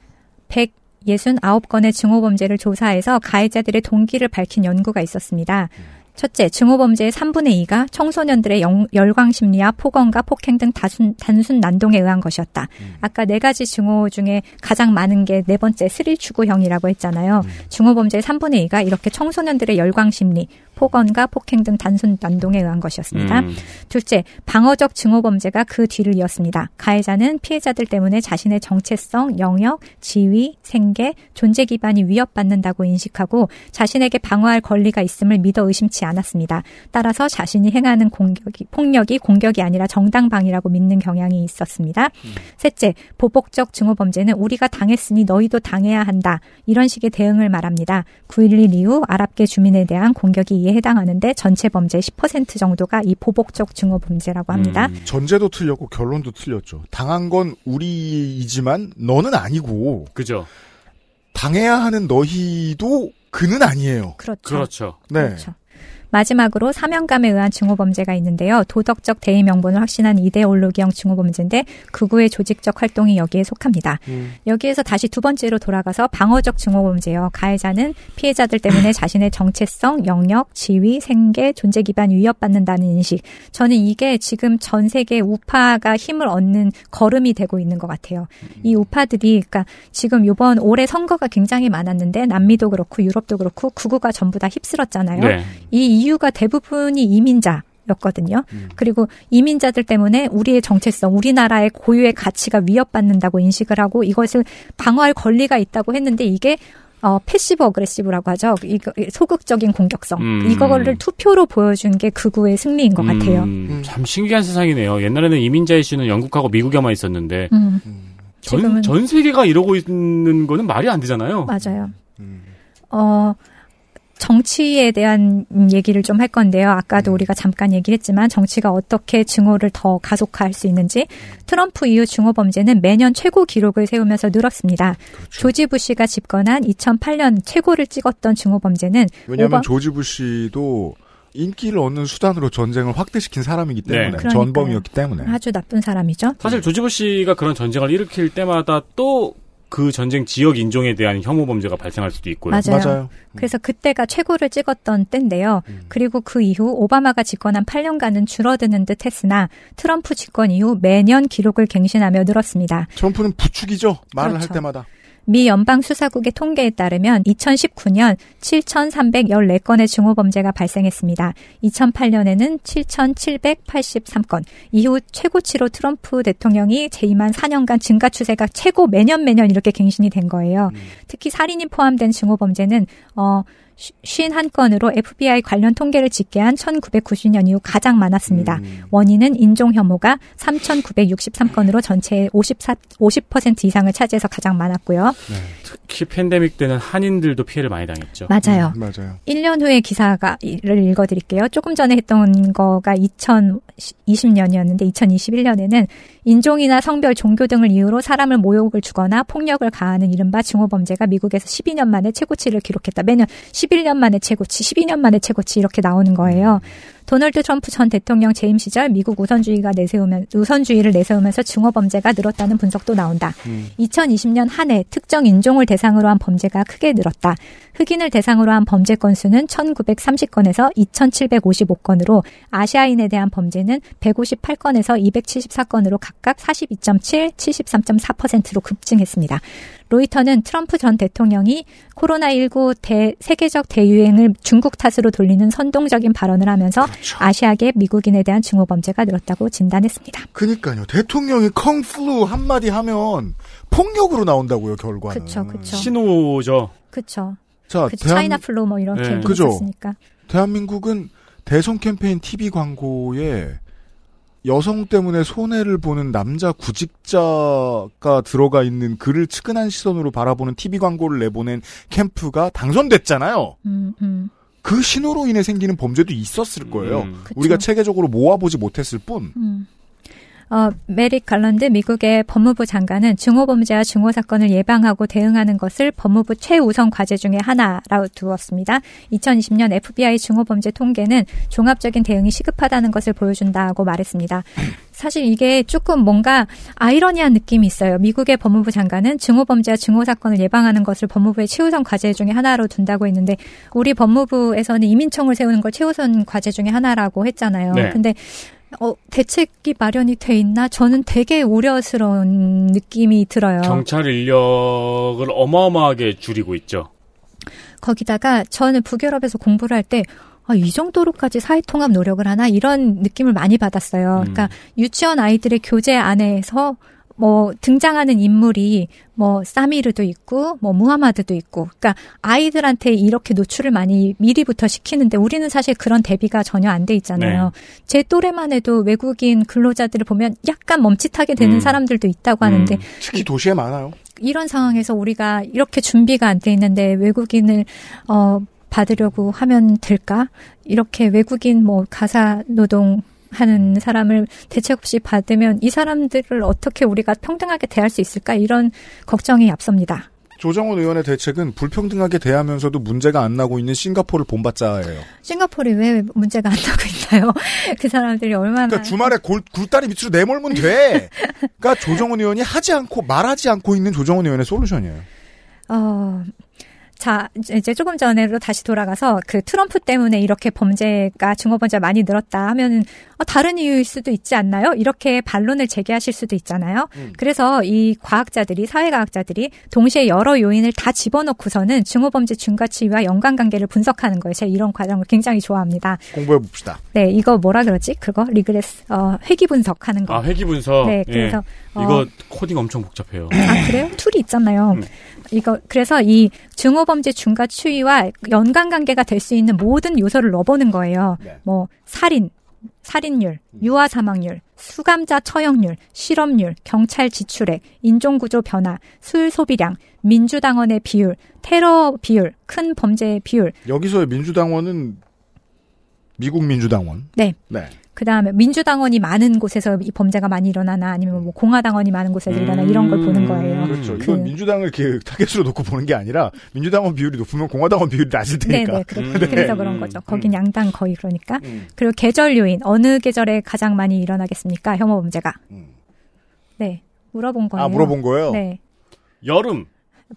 169건의 증오범죄를 조사해서 가해자들의 동기를 밝힌 연구가 있었습니다. 첫째, 증오범죄의 3분의 2가 청소년들의 영- 열광심리와 폭언과 폭행 등 다순, 단순 난동에 의한 것이었다. 아까 네 가지 증오 중에 가장 많은 게 네 번째 스릴 추구형이라고 했잖아요. 증오범죄의 3분의 2가 이렇게 청소년들의 열광심리, 폭언과 폭행 등 단순 난동에 의한 것이었습니다. 음. 둘째, 방어적 증오 범죄가 그 뒤를 이었습니다. 가해자는 피해자들 때문에 자신의 정체성, 영역, 지위, 생계, 존재 기반이 위협받는다고 인식하고 자신에게 방어할 권리가 있음을 믿어 의심치 않았습니다. 따라서 자신이 행하는 공격이, 폭력이 공격이 아니라 정당방위라고 믿는 경향이 있었습니다. 셋째, 보복적 증오 범죄는 우리가 당했으니 너희도 당해야 한다. 이런 식의 대응을 말합니다. 9.11 이후 아랍계 주민에 대한 공격이 이에 해당하는데 전체 범죄의 10% 정도가 이 보복적 증오 범죄라고 합니다. 음. 전제도 틀렸고 결론도 틀렸죠. 당한 건 우리이지만 너는 아니고. 그죠. 당해야 하는 너희도 그는 아니에요. 그렇죠. 그렇죠. 네. 그렇죠. 마지막으로 사명감에 의한 증오범죄가 있는데요. 도덕적 대의 명분을 확신한 이데올로기형 증오범죄인데 극우의 조직적 활동이 여기에 속합니다. 여기에서 다시 두 번째로 돌아가서 방어적 증오범죄요. 가해자는 피해자들 때문에 자신의 정체성, 영역, 지위, 생계, 존재 기반이 위협받는다는 인식. 저는 이게 지금 전 세계 우파가 힘을 얻는 걸음이 되고 있는 것 같아요. 이 우파들이 그러니까 지금 이번 올해 선거가 굉장히 많았는데 남미도 그렇고 유럽도 그렇고 극우가 전부 다 휩쓸었잖아요. 네. 이 이유가 대부분이 이민자. 였거든요. 그리고 이민자들 때문에 우리의 정체성, 우리나라의 고유의 가치가 위협받는다고 인식을 하고 이것을 방어할 권리가 있다고 했는데 이게 어, passive aggressive라고 하죠. 이거 소극적인 공격성. 음. 이거를 투표로 보여준 게 극우의 승리인 것 같아요. 음, 참 신기한 세상이네요. 옛날에는 이민자 이슈는 영국하고 미국에만 있었는데 음. 전, 지금은- 전 세계가 이러고 있는 거는 말이 안 되잖아요. 맞아요. 어, 정치에 대한 얘기를 좀 할 건데요. 아까도 우리가 잠깐 얘기를 했지만 정치가 어떻게 증오를 더 가속화할 수 있는지 트럼프 이후 증오 범죄는 매년 최고 기록을 세우면서 늘었습니다. 조지 부시가 집권한 2008년 최고를 찍었던 증오 범죄는 왜냐하면 오바- 조지 부시도 인기를 얻는 수단으로 전쟁을 확대시킨 사람이기 때문에 네. 전범이었기 때문에 아주 나쁜 사람이죠. 사실 조지부 씨가 그런 전쟁을 일으킬 때마다 또 그 전쟁 지역 인종에 대한 혐오 범죄가 발생할 수도 있고요. 맞아요. 그래서 그때가 최고를 찍었던 때인데요. 음. 그리고 그 이후 오바마가 집권한 8년간은 줄어드는 듯 했으나 트럼프 집권 이후 매년 기록을 갱신하며 늘었습니다. 트럼프는 부축이죠. 말을 그렇죠. 할 때마다. 미 연방수사국의 통계에 따르면 2019년 7,314건의 중호범죄가 발생했습니다. 2008년에는 7,783건. 이후 최고치로 트럼프 대통령이 재임한 4년간 증가 추세가 최고 매년 매년 이렇게 갱신이 된 거예요. 특히 살인이 포함된 중호범죄는 어 51건으로 FBI 관련 통계를 집계한 1990년 이후 가장 많았습니다. 원인은 인종 혐오가 3,963건으로 전체의 54, 50% 이상을 차지해서 가장 많았고요. 특히 팬데믹 때는 한인들도 피해를 많이 당했죠. 맞아요. 맞아요. 1년 후에 기사가 를 읽어드릴게요. 조금 전에 했던 거가 2020년이었는데 2021년에는 인종이나 성별, 종교 등을 이유로 사람을 모욕을 주거나 폭력을 가하는 이른바 증오범죄가 미국에서 12년 만에 최고치를 기록했다. 매년 11년 만에 최고치, 12년 만에 최고치 이렇게 나오는 거예요. 도널드 트럼프 전 대통령 재임 시절 미국 우선주의가 내세우면 우선주의를 내세우면서 증오 범죄가 늘었다는 분석도 나온다. 2020년 한 해 특정 인종을 대상으로 한 범죄가 크게 늘었다. 흑인을 대상으로 한 범죄 건수는 1930건에서 2755건으로 아시아인에 대한 범죄는 158건에서 274건으로 각각 42.7, 73.4%로 급증했습니다. 로이터는 트럼프 전 대통령이 코로나19 대, 세계적 대유행을 중국 탓으로 돌리는 선동적인 발언을 하면서 아시아계 미국인에 대한 증오 범죄가 늘었다고 진단했습니다. 그니까요. 대통령이 컹플루 한마디 하면 폭력으로 나온다고요, 결과는. 그쵸, 그쵸. 신호죠. 그쵸. 자, 그 대한- China flu 뭐 이렇게 네. 그죠. 있었으니까. 대한민국은 대선 캠페인 TV 광고에 여성 때문에 손해를 보는 남자 구직자가 들어가 있는 그를 측은한 시선으로 바라보는 TV 광고를 내보낸 캠프가 당선됐잖아요. 음, 음. 그 신호로 인해 생기는 범죄도 있었을 거예요. 음. 우리가 체계적으로 모아보지 못했을 뿐. 음. 어, 메릭 갈런드 미국의 법무부 장관은 증오범죄와 증오사건을 예방하고 대응하는 것을 법무부 최우선 과제 중의 하나라고 두었습니다. 2020년 FBI 증오범죄 통계는 종합적인 대응이 시급하다는 것을 보여준다고 말했습니다. 사실 이게 조금 뭔가 아이러니한 느낌이 있어요. 미국의 법무부 장관은 증오범죄와 증오사건을 예방하는 것을 법무부의 최우선 과제 중의 하나로 둔다고 했는데 우리 법무부에서는 이민청을 세우는 걸 최우선 과제 중의 하나라고 했잖아요. 네. 근데 어, 대책이 마련이 돼 있나? 저는 되게 우려스러운 느낌이 들어요. 경찰 인력을 어마어마하게 줄이고 있죠. 거기다가 저는 북유럽에서 공부를 할 때 아, 이 정도로까지 사회통합 노력을 하나 이런 느낌을 많이 받았어요. 그러니까 유치원 아이들의 교재 안에서 뭐 등장하는 인물이 뭐 사미르도 있고 뭐 무하마드도 있고 그러니까 아이들한테 이렇게 노출을 많이 미리부터 시키는데 우리는 사실 그런 대비가 전혀 안 돼 있잖아요. 제 또래만 해도 외국인 근로자들을 보면 약간 멈칫하게 되는 음. 사람들도 있다고 하는데 특히 도시에 많아요. 이런 상황에서 우리가 이렇게 준비가 안 돼 있는데 외국인을 어 받으려고 하면 될까? 이렇게 외국인 뭐 가사 노동 하는 사람을 대책 없이 받으면 이 사람들을 어떻게 우리가 평등하게 대할 수 있을까? 이런 걱정이 앞섭니다. 조정원 의원의 대책은 불평등하게 대하면서도 문제가 안 나고 있는 싱가포르를 본받자예요. 싱가포르이 왜 문제가 안 나고 있나요? 그 사람들이 얼마나 그러니까 주말에 골, 굴다리 밑으로 내몰면 돼. 그러니까 조정원 의원이 하지 않고 말하지 않고 있는 조정원 의원의 솔루션이에요. 어, 자, 이제 조금 전에로 다시 돌아가서 그 트럼프 때문에 이렇게 범죄가 증오범죄가 많이 늘었다 하면은 어, 다른 이유일 수도 있지 않나요? 이렇게 반론을 제기하실 수도 있잖아요. 그래서 이 과학자들이, 사회과학자들이 동시에 여러 요인을 다 집어넣고서는 증오범죄 증가치와 연관관계를 분석하는 거예요. 제가 이런 과정을 굉장히 좋아합니다. 공부해 봅시다. 네, 이거 뭐라 그러지? 그거? regress, 어, 회귀 분석하는 거. 아, 회귀 분석. 네, 그래서, 예. 어, 이거 코딩 엄청 복잡해요. 아, 그래요? 툴이 있잖아요. 이거, 그래서 이 증오범죄 증가 추이와 연관 관계가 될 수 있는 모든 요소를 넣어보는 거예요. 뭐, 살인, 살인율, 유아 사망률, 수감자 처형률, 실업률, 경찰 지출액, 인종구조 변화, 술 소비량, 민주당원의 비율, 테러 비율, 큰 범죄의 비율, 여기서의 민주당원은 미국 민주당원. 네. 네. 그 다음에 민주당원이 많은 곳에서 이 범죄가 많이 일어나나 아니면 뭐 공화당원이 많은 곳에서 일어나 이런 걸 보는 거예요. 그렇죠. 이건 민주당을 이렇게 타겟으로 놓고 보는 게 아니라 민주당원 비율이 높으면 공화당원 비율이 낮을 테니까. 네네. 그렇, 그래서 그런 거죠. 거긴 양당 거의 그러니까. 음. 그리고 계절 요인 어느 계절에 가장 많이 일어나겠습니까? 혐오 범죄가. 네. 물어본 거예요. 아, 물어본 거예요? 네. 여름.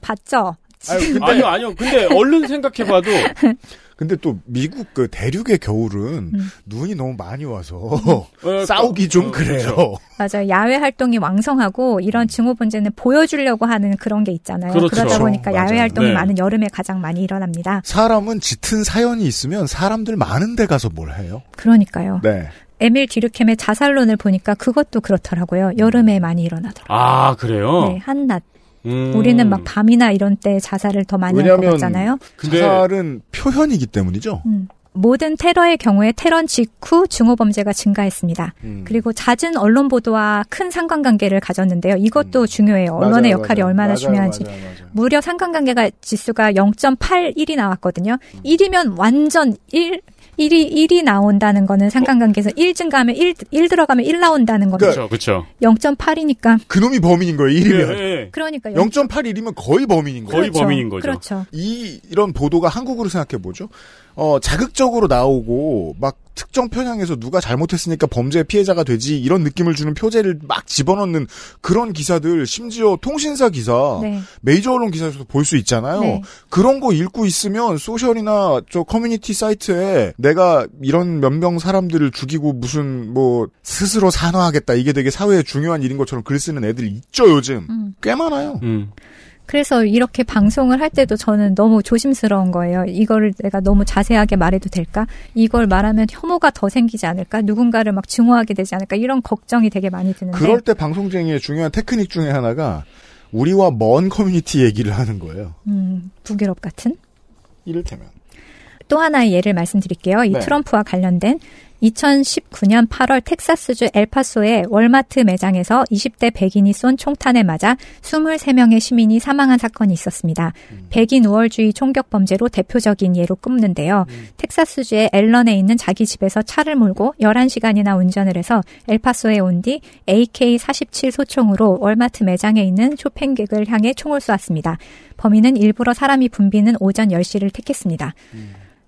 봤죠? 아유, 근데- 아니요, 아니요. 근데 얼른 생각해봐도 근데 또 미국 그 대륙의 겨울은 음. 눈이 너무 많이 와서 어, 싸우기 좀 어, 그래요. 그렇죠. 맞아요. 야외 활동이 왕성하고 이런 증오범죄는 보여주려고 하는 그런 게 있잖아요. 그렇죠. 러다 보니까 야외 맞아요. 활동이 네. 많은 여름에 가장 많이 일어납니다. 사람은 짙은 사연이 있으면 사람들 많은 데 가서 뭘 해요? 그러니까요. 네. 에밀 디르켐의 자살론을 보니까 그것도 그렇더라고요. 여름에 많이 일어나더라고요. 아, 그래요? 네, 한낮. 음. 우리는 막 밤이나 이런 때 자살을 더 많이 할 것 같잖아요. 자살은 표현이기 때문이죠. 음. 모든 테러의 경우에 테러 직후 증오범죄가 증가했습니다. 음. 그리고 잦은 언론 보도와 큰 상관관계를 가졌는데요. 이것도 중요해요. 언론의 맞아요, 역할이 맞아요. 얼마나 맞아요, 중요한지. 맞아요, 맞아요. 무려 상관관계가 지수가 0.81이 나왔거든요. 1이면 완전 1, 1이 1이 나온다는 거는 상관관계에서 1 증가하면 1, 1 들어가면 1 나온다는 거죠. 그렇죠, 그렇죠. 0.8이니까 그놈이 범인인 거예요, 1이면. 예, 그러니까 0.81이면 거의 범인인 거예요. 거의 그렇죠. 범인인 거죠. 그렇죠. 이 이런 보도가 한국으로 생각해 보죠. 어, 자극적으로 나오고 막 특정 편향에서 누가 잘못했으니까 범죄의 피해자가 되지 이런 느낌을 주는 표제를 막 집어넣는 그런 기사들 심지어 통신사 기사 네. 메이저 언론 기사에서도 볼 수 있잖아요. 네. 그런 거 읽고 있으면 소셜이나 저 커뮤니티 사이트에 내가 이런 몇 명 사람들을 죽이고 무슨 뭐 스스로 산화하겠다 이게 되게 사회에 중요한 일인 것처럼 글 쓰는 애들 있죠 요즘 음. 꽤 많아요. 그래서 이렇게 방송을 할 때도 저는 너무 조심스러운 거예요. 이거를 내가 너무 자세하게 말해도 될까? 이걸 말하면 혐오가 더 생기지 않을까? 누군가를 막 증오하게 되지 않을까? 이런 걱정이 되게 많이 드는데. 그럴 때 방송쟁이의 중요한 테크닉 중에 하나가 우리와 먼 커뮤니티 얘기를 하는 거예요. 음, 북유럽 같은? 이를테면. 또 하나의 예를 말씀드릴게요. 이 네. 트럼프와 관련된 2019년 8월 텍사스주 엘파소의 월마트 매장에서 20대 백인이 쏜 총탄에 맞아 23명의 시민이 사망한 사건이 있었습니다. 백인 우월주의 총격 범죄로 대표적인 예로 꼽는데요. 텍사스주의 앨런에 있는 자기 집에서 차를 몰고 11시간이나 운전을 해서 엘파소에 온 뒤 AK-47 소총으로 월마트 매장에 있는 쇼핑객을 향해 총을 쏘았습니다. 범인은 일부러 사람이 붐비는 오전 10시를 택했습니다.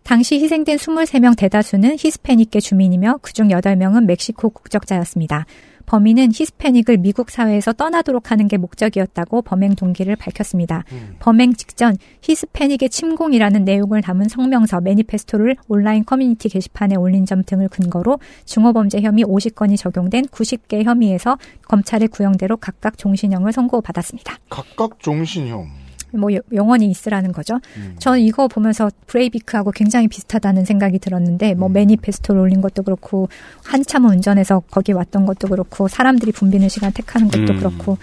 당시 희생된 23명 대다수는 히스패닉계 주민이며 그중 8명은 멕시코 국적자였습니다. 범인은 히스패닉을 미국 사회에서 떠나도록 하는 게 목적이었다고 범행 동기를 밝혔습니다. 범행 직전 히스패닉의 침공이라는 내용을 담은 성명서 매니페스토를 온라인 커뮤니티 게시판에 올린 점 등을 근거로 증오범죄 혐의 50건이 적용된 90개 혐의에서 검찰의 구형대로 각각 종신형을 선고받았습니다. 각각 종신형. 뭐 여- 영원히 있으라는 거죠. 저는 이거 보면서 브레이비크하고 굉장히 비슷하다는 생각이 들었는데 뭐 매니페스토를 올린 것도 그렇고 한참 운전해서 거기 왔던 것도 그렇고 사람들이 붐비는 시간 택하는 것도 음. 그렇고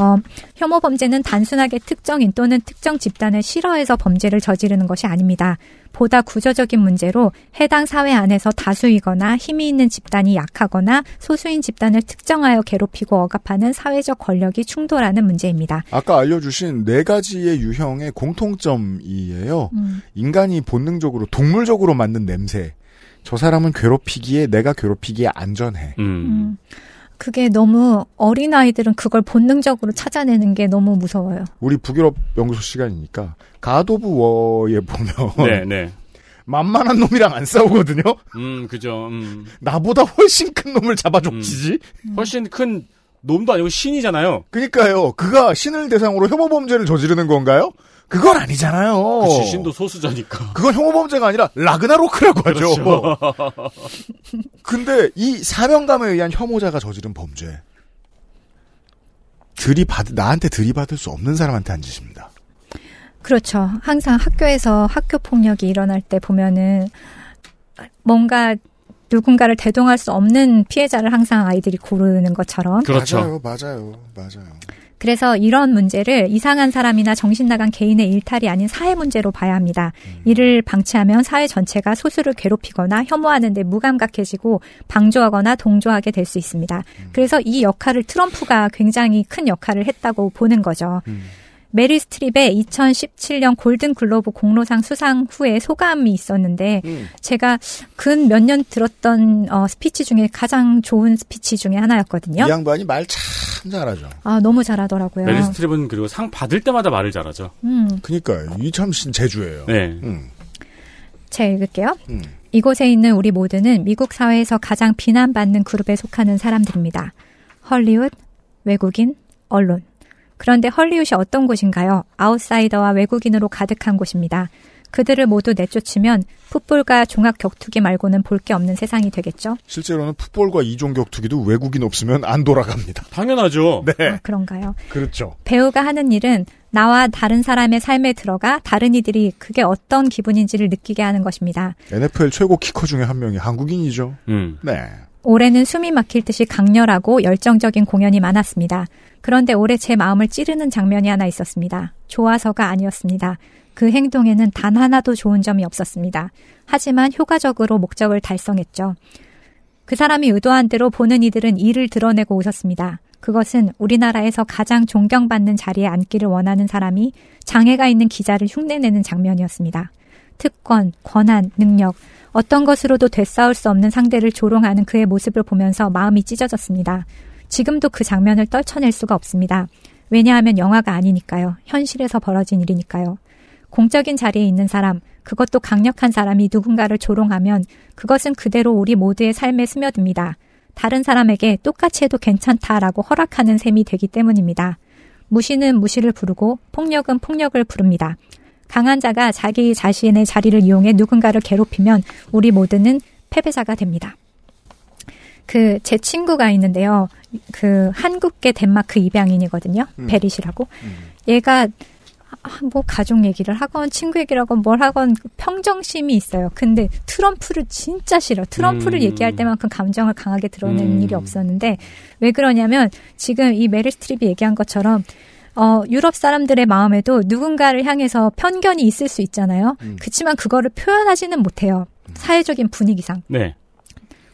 어, 혐오 범죄는 단순하게 특정인 또는 특정 집단을 싫어해서 범죄를 저지르는 것이 아닙니다. 보다 구조적인 문제로 해당 사회 안에서 다수이거나 힘이 있는 집단이 약하거나 소수인 집단을 특정하여 괴롭히고 억압하는 사회적 권력이 충돌하는 문제입니다. 아까 알려주신 네 가지의 유형의 공통점이에요. 음. 인간이 본능적으로 동물적으로 만든 냄새. 저 사람은 괴롭히기에 내가 괴롭히기에 안전해. 음. 그게 너무 어린 아이들은 그걸 본능적으로 찾아내는 게 너무 무서워요. 우리 북유럽 연구소 시간이니까 가도브 워에 보면 네, 네. 만만한 놈이랑 안 싸우거든요. 음, 그죠. 음. 나보다 훨씬 큰 놈을 잡아족치지. 훨씬 큰 놈도 아니고 신이잖아요. 그니까요. 그가 신을 대상으로 혐오 범죄를 저지르는 건가요? 그건 아니잖아요. 그치, 신도 소수자니까. 그건 혐오 범죄가 아니라 라그나로크라고 하죠. 그렇죠. 근데 이 사명감에 의한 혐오자가 저지른 범죄. 들이받 나한테 들이받을 수 없는 사람한테 한 짓입니다. 그렇죠. 항상 학교에서 학교 폭력이 일어날 때 보면은 뭔가 누군가를 대동할 수 없는 피해자를 항상 아이들이 고르는 것처럼. 맞아요, 맞아요, 맞아요. 그래서 이런 문제를 이상한 사람이나 정신 나간 개인의 일탈이 아닌 사회 문제로 봐야 합니다. 이를 방치하면 사회 전체가 소수를 괴롭히거나 혐오하는 데 무감각해지고 방조하거나 동조하게 될 수 있습니다. 그래서 이 역할을 트럼프가 굉장히 큰 역할을 했다고 보는 거죠. 메릴 스트립의 2017년 골든 글로브 공로상 수상 후에 소감이 있었는데 제가 근 몇 년 들었던 어, 스피치 중에 가장 좋은 스피치 중에 하나였거든요. 이 양반이 말 참 잘하죠. 아 너무 잘하더라고요. 메릴 스트립은 그리고 상 받을 때마다 말을 잘하죠. 음, 그니까요. 이참 신재주예요. 네. 제가 읽을게요. 음. 이곳에 있는 우리 모두는 미국 사회에서 가장 비난받는 그룹에 속하는 사람들입니다. 헐리우드, 외국인, 언론. 그런데 헐리우드이 어떤 곳인가요? 아웃사이더와 외국인으로 가득한 곳입니다. 그들을 모두 내쫓으면 풋볼과 종합 격투기 말고는 볼 게 없는 세상이 되겠죠? 실제로는 풋볼과 이종 격투기도 외국인 없으면 안 돌아갑니다. 당연하죠. 네. 아, 그런가요? 그렇죠. 배우가 하는 일은 나와 다른 사람의 삶에 들어가 다른 이들이 그게 어떤 기분인지를 느끼게 하는 것입니다. NFL 최고 키커 중에 한 명이 한국인이죠. 음. 네. 올해는 숨이 막힐 듯이 강렬하고 열정적인 공연이 많았습니다. 그런데 올해 제 마음을 찌르는 장면이 하나 있었습니다. 좋아서가 아니었습니다. 그 행동에는 단 하나도 좋은 점이 없었습니다. 하지만 효과적으로 목적을 달성했죠. 그 사람이 의도한 대로 보는 이들은 이를 드러내고 웃었습니다. 그것은 우리나라에서 가장 존경받는 자리에 앉기를 원하는 사람이 장애가 있는 기자를 흉내내는 장면이었습니다. 특권, 권한, 능력, 어떤 것으로도 되싸울 수 없는 상대를 조롱하는 그의 모습을 보면서 마음이 찢어졌습니다. 지금도 그 장면을 떨쳐낼 수가 없습니다. 왜냐하면 영화가 아니니까요. 현실에서 벌어진 일이니까요. 공적인 자리에 있는 사람, 그것도 강력한 사람이 누군가를 조롱하면 그것은 그대로 우리 모두의 삶에 스며듭니다. 다른 사람에게 똑같이 해도 괜찮다라고 허락하는 셈이 되기 때문입니다. 무시는 무시를 부르고 폭력은 폭력을 부릅니다. 강한 자가 자기 자신의 자리를 이용해 누군가를 괴롭히면 우리 모두는 패배자가 됩니다. 그 제 친구가 있는데요. 그 한국계 덴마크 입양인이거든요. 음. 베릿이라고. 얘가 아, 뭐 가족 얘기를 하건 친구 얘기를 하건 뭘 하건 평정심이 있어요. 근데 트럼프를 진짜 싫어. 트럼프를 음. 얘기할 때만큼 감정을 강하게 드러낸 음. 일이 없었는데 왜 그러냐면 지금 이 메릴 스트립이 얘기한 것처럼 어, 유럽 사람들의 마음에도 누군가를 향해서 편견이 있을 수 있잖아요. 그렇지만 그거를 표현하지는 못해요. 사회적인 분위기상. 네.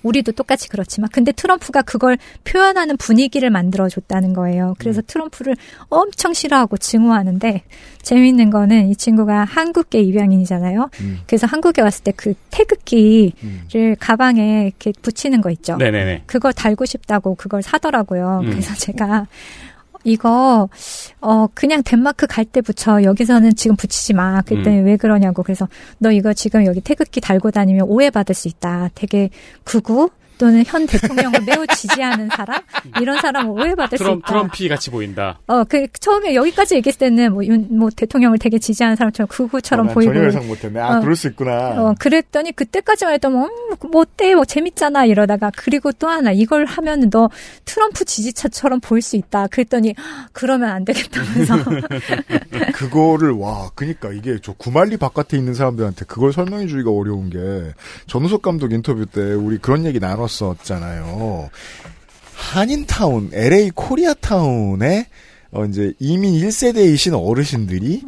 우리도 똑같이 그렇지만 근데 트럼프가 그걸 표현하는 분위기를 만들어 줬다는 거예요. 그래서 트럼프를 엄청 싫어하고 증오하는데 재미있는 거는 이 친구가 한국계 입양인이잖아요. 그래서 한국에 왔을 때 그 태극기를 가방에 이렇게 붙이는 거 있죠. 네네네. 그걸 달고 싶다고 그걸 사더라고요. 음. 그래서 제가 이거 어 그냥 덴마크 갈 때 붙여 여기서는 지금 붙이지 마. 그랬더니 음. 왜 그러냐고 그래서 너 이거 지금 여기 태극기 달고 다니면 오해받을 수 있다. 되게 극우 또는 현 대통령을 매우 지지하는 사람 이런 사람 오해받을 수 트럼, 있다. 트럼피 같이 보인다. 어, 그 처음에 여기까지 얘기했을 때는 뭐, 윤, 뭐 대통령을 되게 지지하는 사람처럼 극우처럼 난 보이고. 전혀 예상 못했네. 아, 어, 그럴 수 있구나. 어, 그랬더니 그때까지만 해도 뭐, 음, 뭐 어때? 뭐 재밌잖아 이러다가 그리고 또 하나 이걸 하면 너 트럼프 지지자처럼 보일 수 있다. 그랬더니 그러면 안 되겠다면서. 그거를 와, 그니까 이게 저 구말리 바깥에 있는 사람들한테 그걸 설명해 주기가 어려운 게 전우석 감독 인터뷰 때 우리 그런 얘기 나눴 었잖아요. 한인타운, LA 코리아타운에 어 이제 이민 1세대이신 어르신들이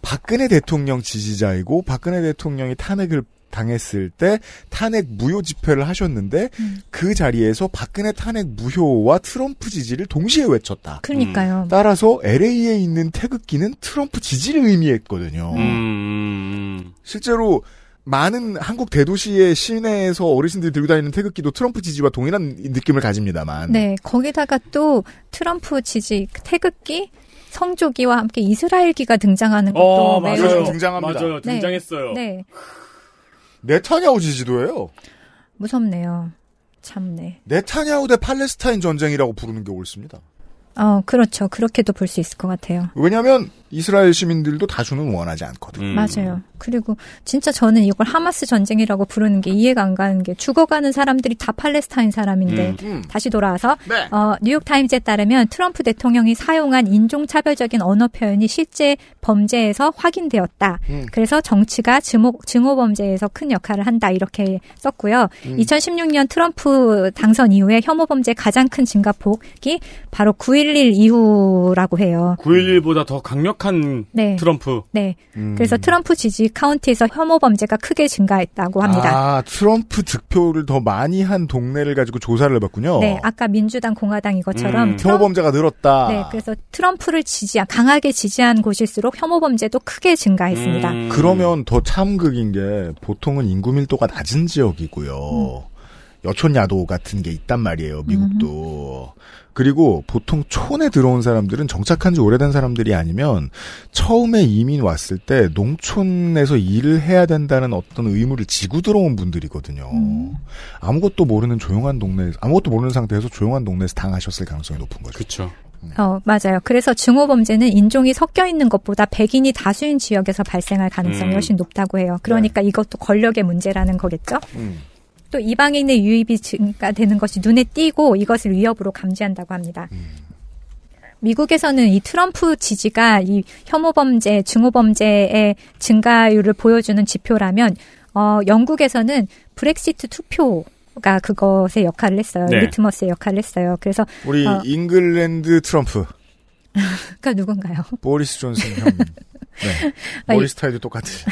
박근혜 대통령 지지자이고 박근혜 대통령이 탄핵을 당했을 때 탄핵 무효 집회를 하셨는데 그 자리에서 박근혜 탄핵 무효와 트럼프 지지를 동시에 외쳤다. 그러니까요. 따라서 LA에 있는 태극기는 트럼프 지지를 의미했거든요. 음. 실제로 많은 한국 대도시의 시내에서 어르신들이 들고 다니는 태극기도 트럼프 지지와 동일한 느낌을 가집니다만. 네, 거기다가 또 트럼프 지지 태극기 성조기와 함께 이스라엘기가 등장하는 것도 어, 맞아요. 등장합니다. 맞아요. 네, 등장했어요. 네, 네타냐후 지지도예요. 무섭네요. 참네. 네타냐후 대 팔레스타인 전쟁이라고 부르는 게 옳습니다. 어, 그렇죠. 그렇게도 볼 수 있을 것 같아요. 왜냐하면 이스라엘 시민들도 다수는 원하지 않거든. 음. 맞아요. 그리고 진짜 저는 이걸 하마스 전쟁이라고 부르는 게 이해가 안 가는 게 죽어가는 사람들이 다 팔레스타인 사람인데 음, 음. 다시 돌아와서 네. 어, 뉴욕 타임즈에 따르면 트럼프 대통령이 사용한 인종 차별적인 언어 표현이 실제 범죄에서 확인되었다. 음. 그래서 정치가 증오, 증오 범죄에서 큰 역할을 한다 이렇게 썼고요. 음. 2016년 트럼프 당선 이후에 혐오 범죄 가장 큰 증가폭이 바로 9.11 이후라고 해요. 9.11보다 더 강력한 네. 트럼프. 네. 음. 그래서 트럼프 지지 카운티에서 혐오 범죄가 크게 증가했다고 합니다. 아, 트럼프 득표를 더 많이 한 동네를 가지고 조사를 해봤군요. 네, 아까 민주당 공화당 이것처럼 음, 트럼- 혐오 범죄가 늘었다. 네, 그래서 트럼프를 지지한 강하게 지지한 곳일수록 혐오 범죄도 크게 증가했습니다. 음. 그러면 더 참극인 게 보통은 인구 밀도가 낮은 지역이고요. 여촌 야도 같은 게 있단 말이에요, 미국도. 그리고 보통 촌에 들어온 사람들은 정착한 지 오래된 사람들이 아니면 처음에 이민 왔을 때 농촌에서 일을 해야 된다는 어떤 의무를 지고 들어온 분들이거든요. 아무것도 모르는 조용한 동네, 아무것도 모르는 상태에서 조용한 동네에서 당하셨을 가능성이 높은 거죠. 그렇죠. 어, 맞아요. 그래서 증오범죄는 인종이 섞여 있는 것보다 백인이 다수인 지역에서 발생할 가능성이 음. 훨씬 높다고 해요. 그러니까 이것도 권력의 문제라는 거겠죠. 음. 또 이방인의 유입이 증가되는 것이 눈에 띄고 이것을 위협으로 감지한다고 합니다. 미국에서는 이 트럼프 지지가 이 혐오 범죄, 증오 범죄의 증가율을 보여주는 지표라면 어 영국에서는 브렉시트 투표 가 그것의 역할을 했어요. 네. 리트머스의 역할을 했어요. 그래서 우리 어, 잉글랜드 트럼프 그러니까 누군가요? 보리스 존슨 형. 네. 머리 스타일도 똑같으시.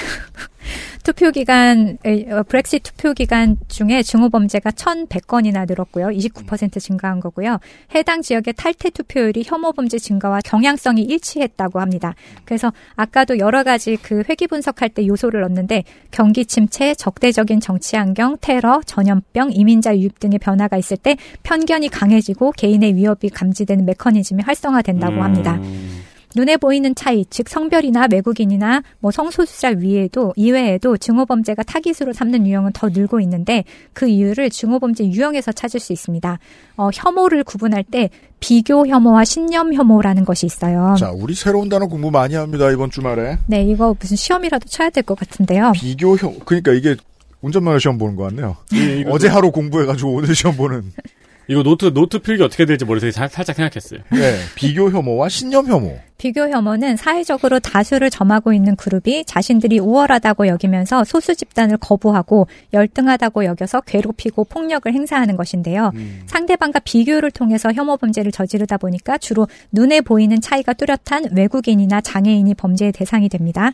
투표 기간 에, 어, 브렉시트 투표 기간 중에 증오 범죄가 1,100건이나 늘었고요. 29% 증가한 거고요. 해당 지역의 탈퇴 투표율이 혐오 범죄 증가와 경향성이 일치했다고 합니다. 그래서 아까도 여러 가지 그 회귀 분석할 때 요소를 넣는데 경기 침체, 적대적인 정치 환경, 테러, 전염병, 이민자 유입 등의 변화가 있을 때 편견이 강해지고 개인의 위협이 감지되는 메커니즘이 활성화된다고 음. 합니다. 눈에 보이는 차이, 즉 성별이나 외국인이나 뭐 성소수자 위에도 이외에도 증오범죄가 타깃으로 삼는 유형은 더 늘고 있는데 그 이유를 증오범죄 유형에서 찾을 수 있습니다. 어, 혐오를 구분할 때 비교 혐오와 신념 혐오라는 것이 있어요. 자, 우리 새로운 단어 공부 많이 합니다 이번 주말에. 네, 이거 무슨 시험이라도 쳐야 될 것 같은데요. 비교 형, 그러니까 이게 운전면허 시험 보는 것 같네요. 어제 하루 공부해가지고 오늘 시험 보는. 이거 노트 노트 필기 어떻게 될지 모르겠어요. 살- 살짝 생각했어요. 네, 비교 혐오와 신념 혐오. 비교 혐오는 사회적으로 다수를 점하고 있는 그룹이 자신들이 우월하다고 여기면서 소수 집단을 거부하고 열등하다고 여겨서 괴롭히고 폭력을 행사하는 것인데요. 상대방과 비교를 통해서 혐오 범죄를 저지르다 보니까 주로 눈에 보이는 차이가 뚜렷한 외국인이나 장애인이 범죄의 대상이 됩니다.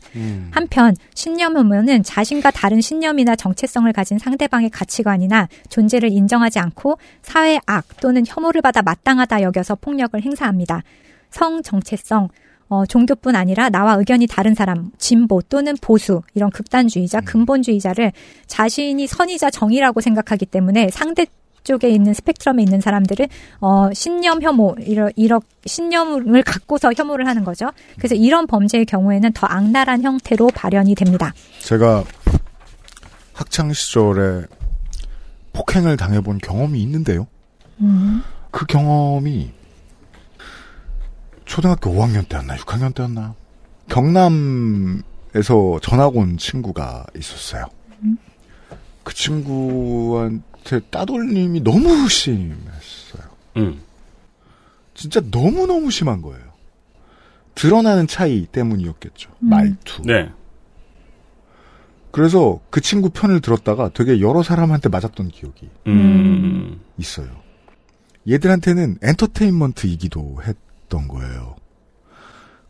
한편 신념 혐오는 자신과 다른 신념이나 정체성을 가진 상대방의 가치관이나 존재를 인정하지 않고 사회의 악 또는 혐오를 받아 마땅하다 여겨서 폭력을 행사합니다. 성 정체성 어, 종교뿐 아니라 나와 의견이 다른 사람, 진보 또는 보수, 이런 극단주의자, 근본주의자를 자신이 선이자 정의라고 생각하기 때문에 상대 쪽에 있는 스펙트럼에 있는 사람들을 어, 신념 혐오 이러 이러 신념을 갖고서 혐오를 하는 거죠. 그래서 이런 범죄의 경우에는 더 악랄한 형태로 발현이 됩니다. 제가 학창 시절에 폭행을 당해본 경험이 있는데요. 음. 그 경험이 초등학교 5학년 때였나 6학년 때였나 경남에서 전학 온 친구가 있었어요. 그 친구한테 따돌림이 너무 심했어요. 음. 진짜 너무 너무 심한 거예요. 드러나는 차이 때문이었겠죠. 음. 말투. 네. 그래서 그 친구 편을 들었다가 되게 여러 사람한테 맞았던 기억이 음. 있어요. 얘들한테는 엔터테인먼트이기도 했 던 거예요.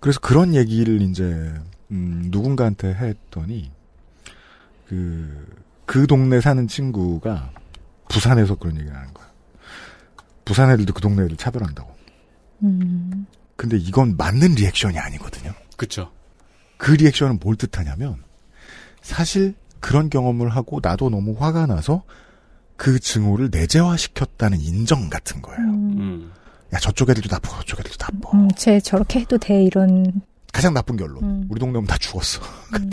그래서 그런 얘기를 이제 음, 누군가한테 했더니 그, 그 동네 사는 친구가 부산에서 그런 얘기를 하는 거야. 부산 애들도 그 동네 애들 차별한다고. 음. 근데 이건 맞는 리액션이 아니거든요. 그쵸. 그 리액션은 뭘 뜻하냐면 사실 그런 경험을 하고 나도 너무 화가 나서 그 증오를 내재화시켰다는 인정 같은 거예요. 음. 야 저쪽 애들도 나쁘고 저쪽 애들도 나빠. 음, 쟤 저렇게 해도 돼 이런 가장 나쁜 결론. 음. 우리 동네 오면 다 죽었어. 같은.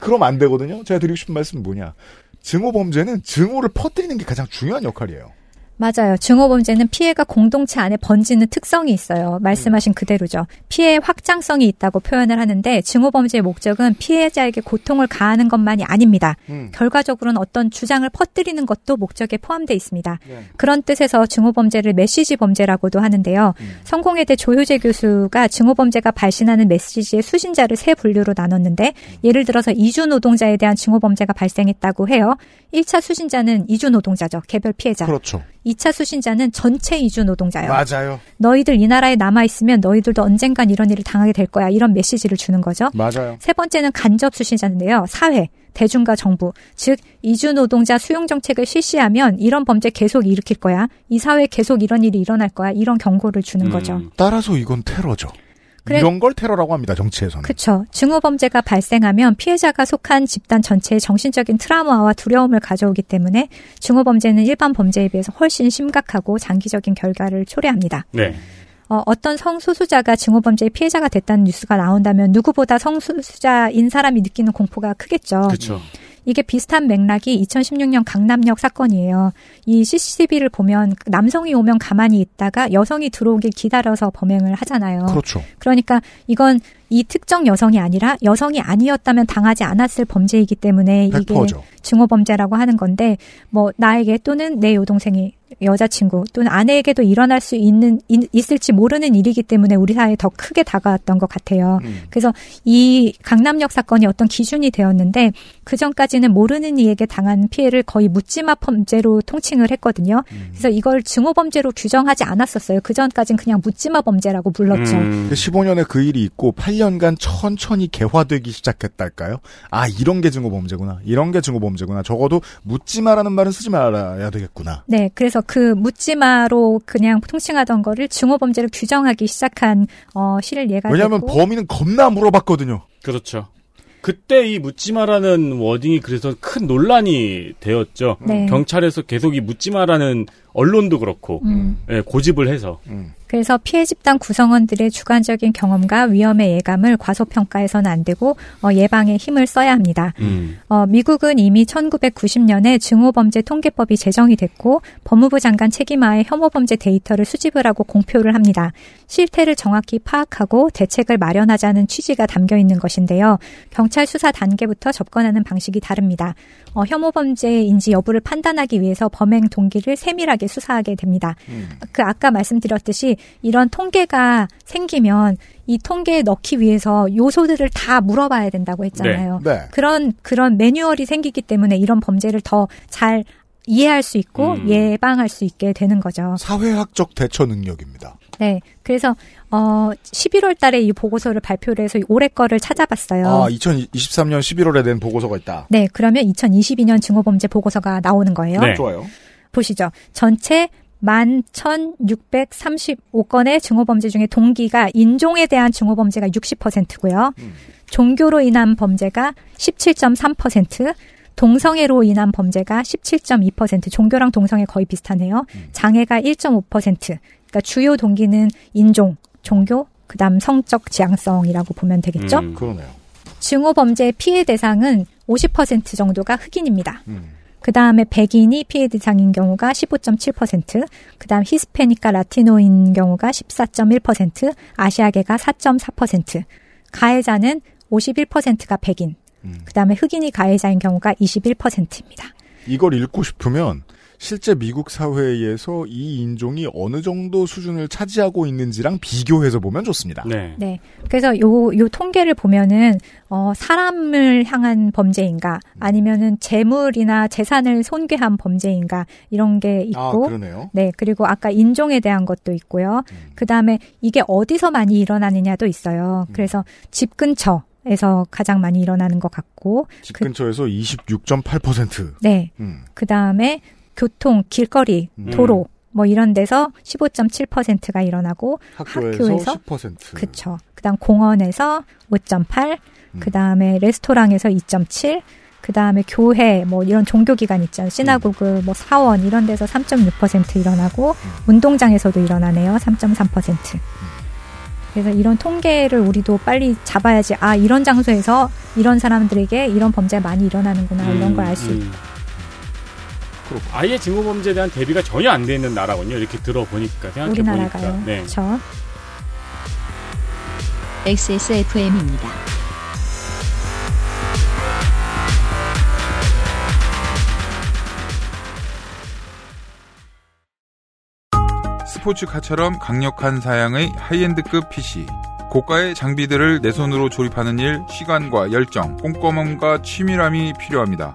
그럼 안 되거든요. 제가 드리고 싶은 말씀은 뭐냐. 증오 범죄는 증오를 퍼뜨리는 게 가장 중요한 역할이에요. 맞아요. 증오범죄는 피해가 공동체 안에 번지는 특성이 있어요. 말씀하신 그대로죠. 피해의 확장성이 있다고 표현을 하는데 증오범죄의 목적은 피해자에게 고통을 가하는 것만이 아닙니다. 음. 결과적으로는 어떤 주장을 퍼뜨리는 것도 목적에 포함되어 있습니다. 네. 그런 뜻에서 증오범죄를 메시지 범죄라고도 하는데요. 성공회대 조효재 교수가 증오범죄가 발신하는 메시지의 수신자를 세 분류로 나눴는데 예를 들어서 이주 노동자에 대한 증오범죄가 발생했다고 해요. 1차 수신자는 이주 노동자죠. 개별 피해자. 그렇죠. 2차 수신자는 전체 이주 노동자예요. 맞아요. 너희들 이 나라에 남아 있으면 너희들도 언젠간 이런 일을 당하게 될 거야. 이런 메시지를 주는 거죠. 맞아요. 세 번째는 간접 수신자인데요. 사회, 대중과 정부, 즉 이주 노동자 수용 정책을 실시하면 이런 범죄 계속 일으킬 거야. 이 사회에 계속 이런 일이 일어날 거야. 이런 경고를 주는 거죠. 따라서 이건 테러죠. 그래- 이런 걸 테러라고 합니다. 정치에서는. 그렇죠. 증오 범죄가 발생하면 피해자가 속한 집단 전체의 정신적인 트라우마와 두려움을 가져오기 때문에 증오 범죄는 일반 범죄에 비해서 훨씬 심각하고 장기적인 결과를 초래합니다. 네. 어, 어떤 성소수자가 증오범죄의 피해자가 됐다는 뉴스가 나온다면 누구보다 성소수자인 사람이 느끼는 공포가 크겠죠. 그쵸. 이게 비슷한 맥락이 2016년 강남역 사건이에요. 이 CCTV를 보면 남성이 오면 가만히 있다가 여성이 들어오길 기다려서 범행을 하잖아요. 그렇죠. 그러니까 이건 이 특정 여성이 아니라 여성이 아니었다면 당하지 않았을 범죄이기 때문에 이게 100%죠. 증오 범죄라고 하는 건데 뭐 나에게 또는 내 여동생이 여자친구 또는 아내에게도 일어날 수 있는 있, 을지 모르는 일이기 때문에 우리 사회에 더 크게 다가왔던 것 같아요. 음. 그래서 이 강남역 사건이 어떤 기준이 되었는데 그 전까지는 모르는 이에게 당한 피해를 거의 묻지마 범죄로 통칭을 했거든요. 음. 그래서 이걸 증오 범죄로 규정하지 않았었어요. 그 전까지는 그냥 묻지마 범죄라고 불렀죠. 음. 15년에 그 일이 있고 8년간 천천히 개화되기 시작했달까요? 아 이런 게 증오 범죄구나. 이런 게 증오 범죄구나. 적어도 묻지 마라는 말은 쓰지 말아야 되겠구나. 네, 그래서 그 묻지마로 그냥 통칭하던 거를 증오 범죄를 규정하기 시작한 어, 시를 예가 왜냐하면 됐고 범인은 겁나 물어봤거든요. 그렇죠. 그때 이 묻지마라는 워딩이 그래서 큰 논란이 되었죠. 네. 경찰에서 계속 이 묻지마라는 언론도 그렇고 음. 예, 고집을 해서 그래서 피해 집단 구성원들의 주관적인 경험과 위험의 예감을 과소평가해서는 안 되고 어, 예방에 힘을 써야 합니다. 음. 어, 미국은 이미 1990년에 증오범죄 통계법이 제정이 됐고 법무부 장관 책임하에 혐오범죄 데이터를 수집을 하고 공표를 합니다. 실태를 정확히 파악하고 대책을 마련하자는 취지가 담겨 있는 것인데요. 경찰 수사 단계부터 접근하는 방식이 다릅니다. 어, 혐오범죄인지 여부를 판단하기 위해서 범행 동기를 세밀하게 수사하게 됩니다. 그 아까 말씀드렸듯이 이런 통계가 생기면 이 통계에 넣기 위해서 요소들을 다 물어봐야 된다고 했잖아요. 네. 네. 그런 그런 매뉴얼이 생기기 때문에 이런 범죄를 더 잘 이해할 수 있고 음. 예방할 수 있게 되는 거죠. 사회학적 대처 능력입니다. 네. 그래서 어 11월 달에 이 보고서를 발표를 해서 올해 거를 찾아봤어요. 아 2023년 11월에 낸 보고서가 있다. 네, 그러면 2022년 증오범죄 보고서가 나오는 거예요. 네. 좋아요. 보시죠. 전체 11,635건의 증오범죄 중에 동기가 인종에 대한 증오범죄가 60%고요. 종교로 인한 범죄가 17.3%, 동성애로 인한 범죄가 17.2%, 종교랑 동성애 거의 비슷하네요. 장애가 1.5%. 그러니까 주요 동기는 인종, 종교, 그다음 성적 지향성이라고 보면 되겠죠. 음, 그러네요. 증오 범죄의 피해 대상은 50% 정도가 흑인입니다. 음. 그 다음에 백인이 피해 대상인 경우가 15.7%, 그 다음 히스패닉과 라티노인 경우가 14.1%, 아시아계가 4.4%, 가해자는 51%가 백인, 그 다음에 흑인이 가해자인 경우가 21%입니다. 이걸 읽고 싶으면 실제 미국 사회에서 이 인종이 어느 정도 수준을 차지하고 있는지랑 비교해서 보면 좋습니다. 네. 네. 그래서 요, 요 통계를 보면은, 어, 사람을 향한 범죄인가, 아니면은 재물이나 재산을 손괴한 범죄인가, 이런 게 있고. 아, 그러네요. 네. 그리고 아까 인종에 대한 것도 있고요. 그 다음에 이게 어디서 많이 일어나느냐도 있어요. 그래서 집 근처 에서 가장 많이 일어나는 것 같고. 집 그, 근처에서 26.8%. 네. 음. 그 다음에 교통, 길거리, 음. 도로, 뭐 이런 데서 15.7%가 일어나고 학교에서 10%. 그쵸. 그다음 공원에서 5.8, 음. 그다음에 레스토랑에서 2.7, 그다음에 교회 뭐 이런 종교 기관 있잖아요. 시나고그 뭐 사원 이런 데서 3.6% 일어나고 음. 운동장에서도 일어나네요. 3.3%. 그래서 이런 통계를 우리도 빨리 잡아야지. 아, 이런 장소에서 이런 사람들에게 이런 범죄가 많이 일어나는구나. 이런 걸 알수 음. 있다. 아예 증오범죄에 대한 대비가 전혀 안 돼 있는 나라군요. 이렇게 들어보니까 생각해 보니까. 우리나라가요. 네. 그렇죠. XSFM입니다. 스포츠카처럼 강력한 사양의 하이엔드급 PC. 고가의 장비들을 내 손으로 조립하는 일, 시간과 열정, 꼼꼼함과 치밀함이 필요합니다.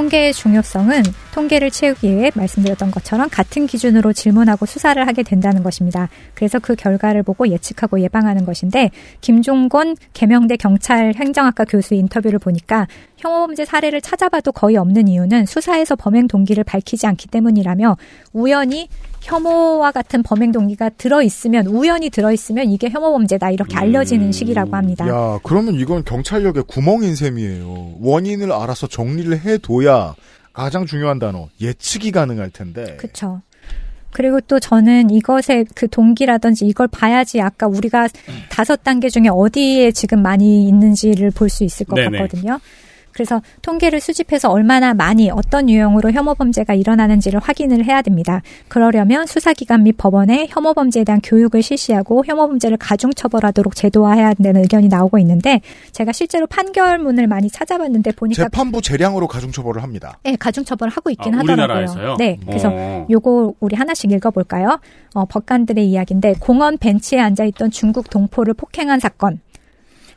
통계의 중요성은 통계를 채우기 위해 말씀드렸던 것처럼 같은 기준으로 질문하고 수사를 하게 된다는 것입니다. 그래서 그 결과를 보고 예측하고 예방하는 것인데 김종건 개명대 경찰 행정학과 교수 인터뷰를 보니까 혐오범죄 사례를 찾아봐도 거의 없는 이유는 수사에서 범행 동기를 밝히지 않기 때문이라며 우연히 혐오와 같은 범행 동기가 들어 있으면 우연히 들어 있으면 이게 혐오 범죄다 이렇게 알려지는 시기라고 합니다. 야, 그러면 이건 경찰력의 구멍인 셈이에요. 원인을 알아서 정리를 해둬야 가장 중요한 단어 예측이 가능할 텐데. 그렇죠. 그리고 또 저는 이것의 그 동기라든지 이걸 봐야지 아까 우리가 다섯 단계 중에 어디에 지금 많이 있는지를 볼 수 있을 것 네네. 같거든요. 그래서 통계를 수집해서 얼마나 많이 어떤 유형으로 혐오 범죄가 일어나는지를 확인을 해야 됩니다. 그러려면 수사기관 및 법원에 혐오 범죄에 대한 교육을 실시하고 혐오 범죄를 가중 처벌하도록 제도화해야 된다는 의견이 나오고 있는데 제가 실제로 판결문을 많이 찾아봤는데 보니까 재판부 재량으로 가중 처벌을 합니다. 네, 가중 처벌을 하고 있긴 아, 하더라고요. 우리나라에서요? 네, 그래서 어. 요거 우리 하나씩 읽어볼까요? 어, 법관들의 이야기인데 공원 벤치에 앉아 있던 중국 동포를 폭행한 사건.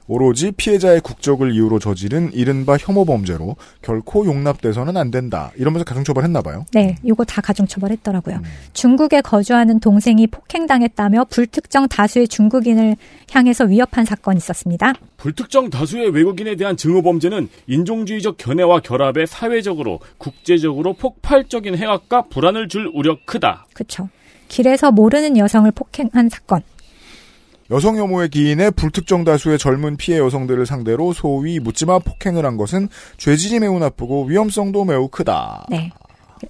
오로지 피해자의 국적을 이유로 저지른 이른바 혐오 범죄로 결코 용납돼서는 안 된다. 이러면서 가중처벌했나 봐요. 네, 요거 다 가중 처벌했더라고요. 음. 중국에 거주하는 동생이 폭행당했다며 불특정 다수의 중국인을 향해서 위협한 사건이 있었습니다. 불특정 다수의 외국인에 대한 증오 범죄는 인종주의적 견해와 결합에 사회적으로 국제적으로 폭발적인 해악과 불안을 줄 우려 크다. 그렇죠. 길에서 모르는 여성을 폭행한 사건. 여성 혐오의 기인에 불특정 다수의 젊은 피해 여성들을 상대로 소위 묻지마 폭행을 한 것은 죄질이 매우 나쁘고 위험성도 매우 크다. 네.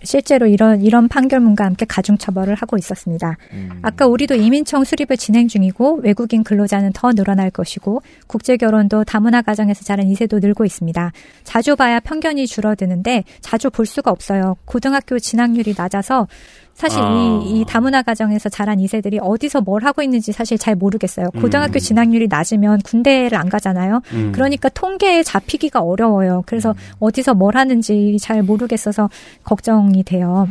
실제로 이런 이런 판결문과 함께 가중 처벌을 하고 있었습니다. 아까 우리도 이민청 수립을 진행 중이고 외국인 근로자는 더 늘어날 것이고 국제 결혼도 다문화 가정에서 자란 2세도 늘고 있습니다. 자주 봐야 편견이 줄어드는데 자주 볼 수가 없어요. 고등학교 진학률이 낮아서 사실 아. 이, 이 다문화 가정에서 자란 2세들이 어디서 뭘 하고 있는지 사실 잘 모르겠어요. 고등학교 음. 진학률이 낮으면 군대를 안 가잖아요. 음. 그러니까 통계에 잡히기가 어려워요. 그래서 어디서 뭘 하는지 잘 모르겠어서 걱정이 돼요.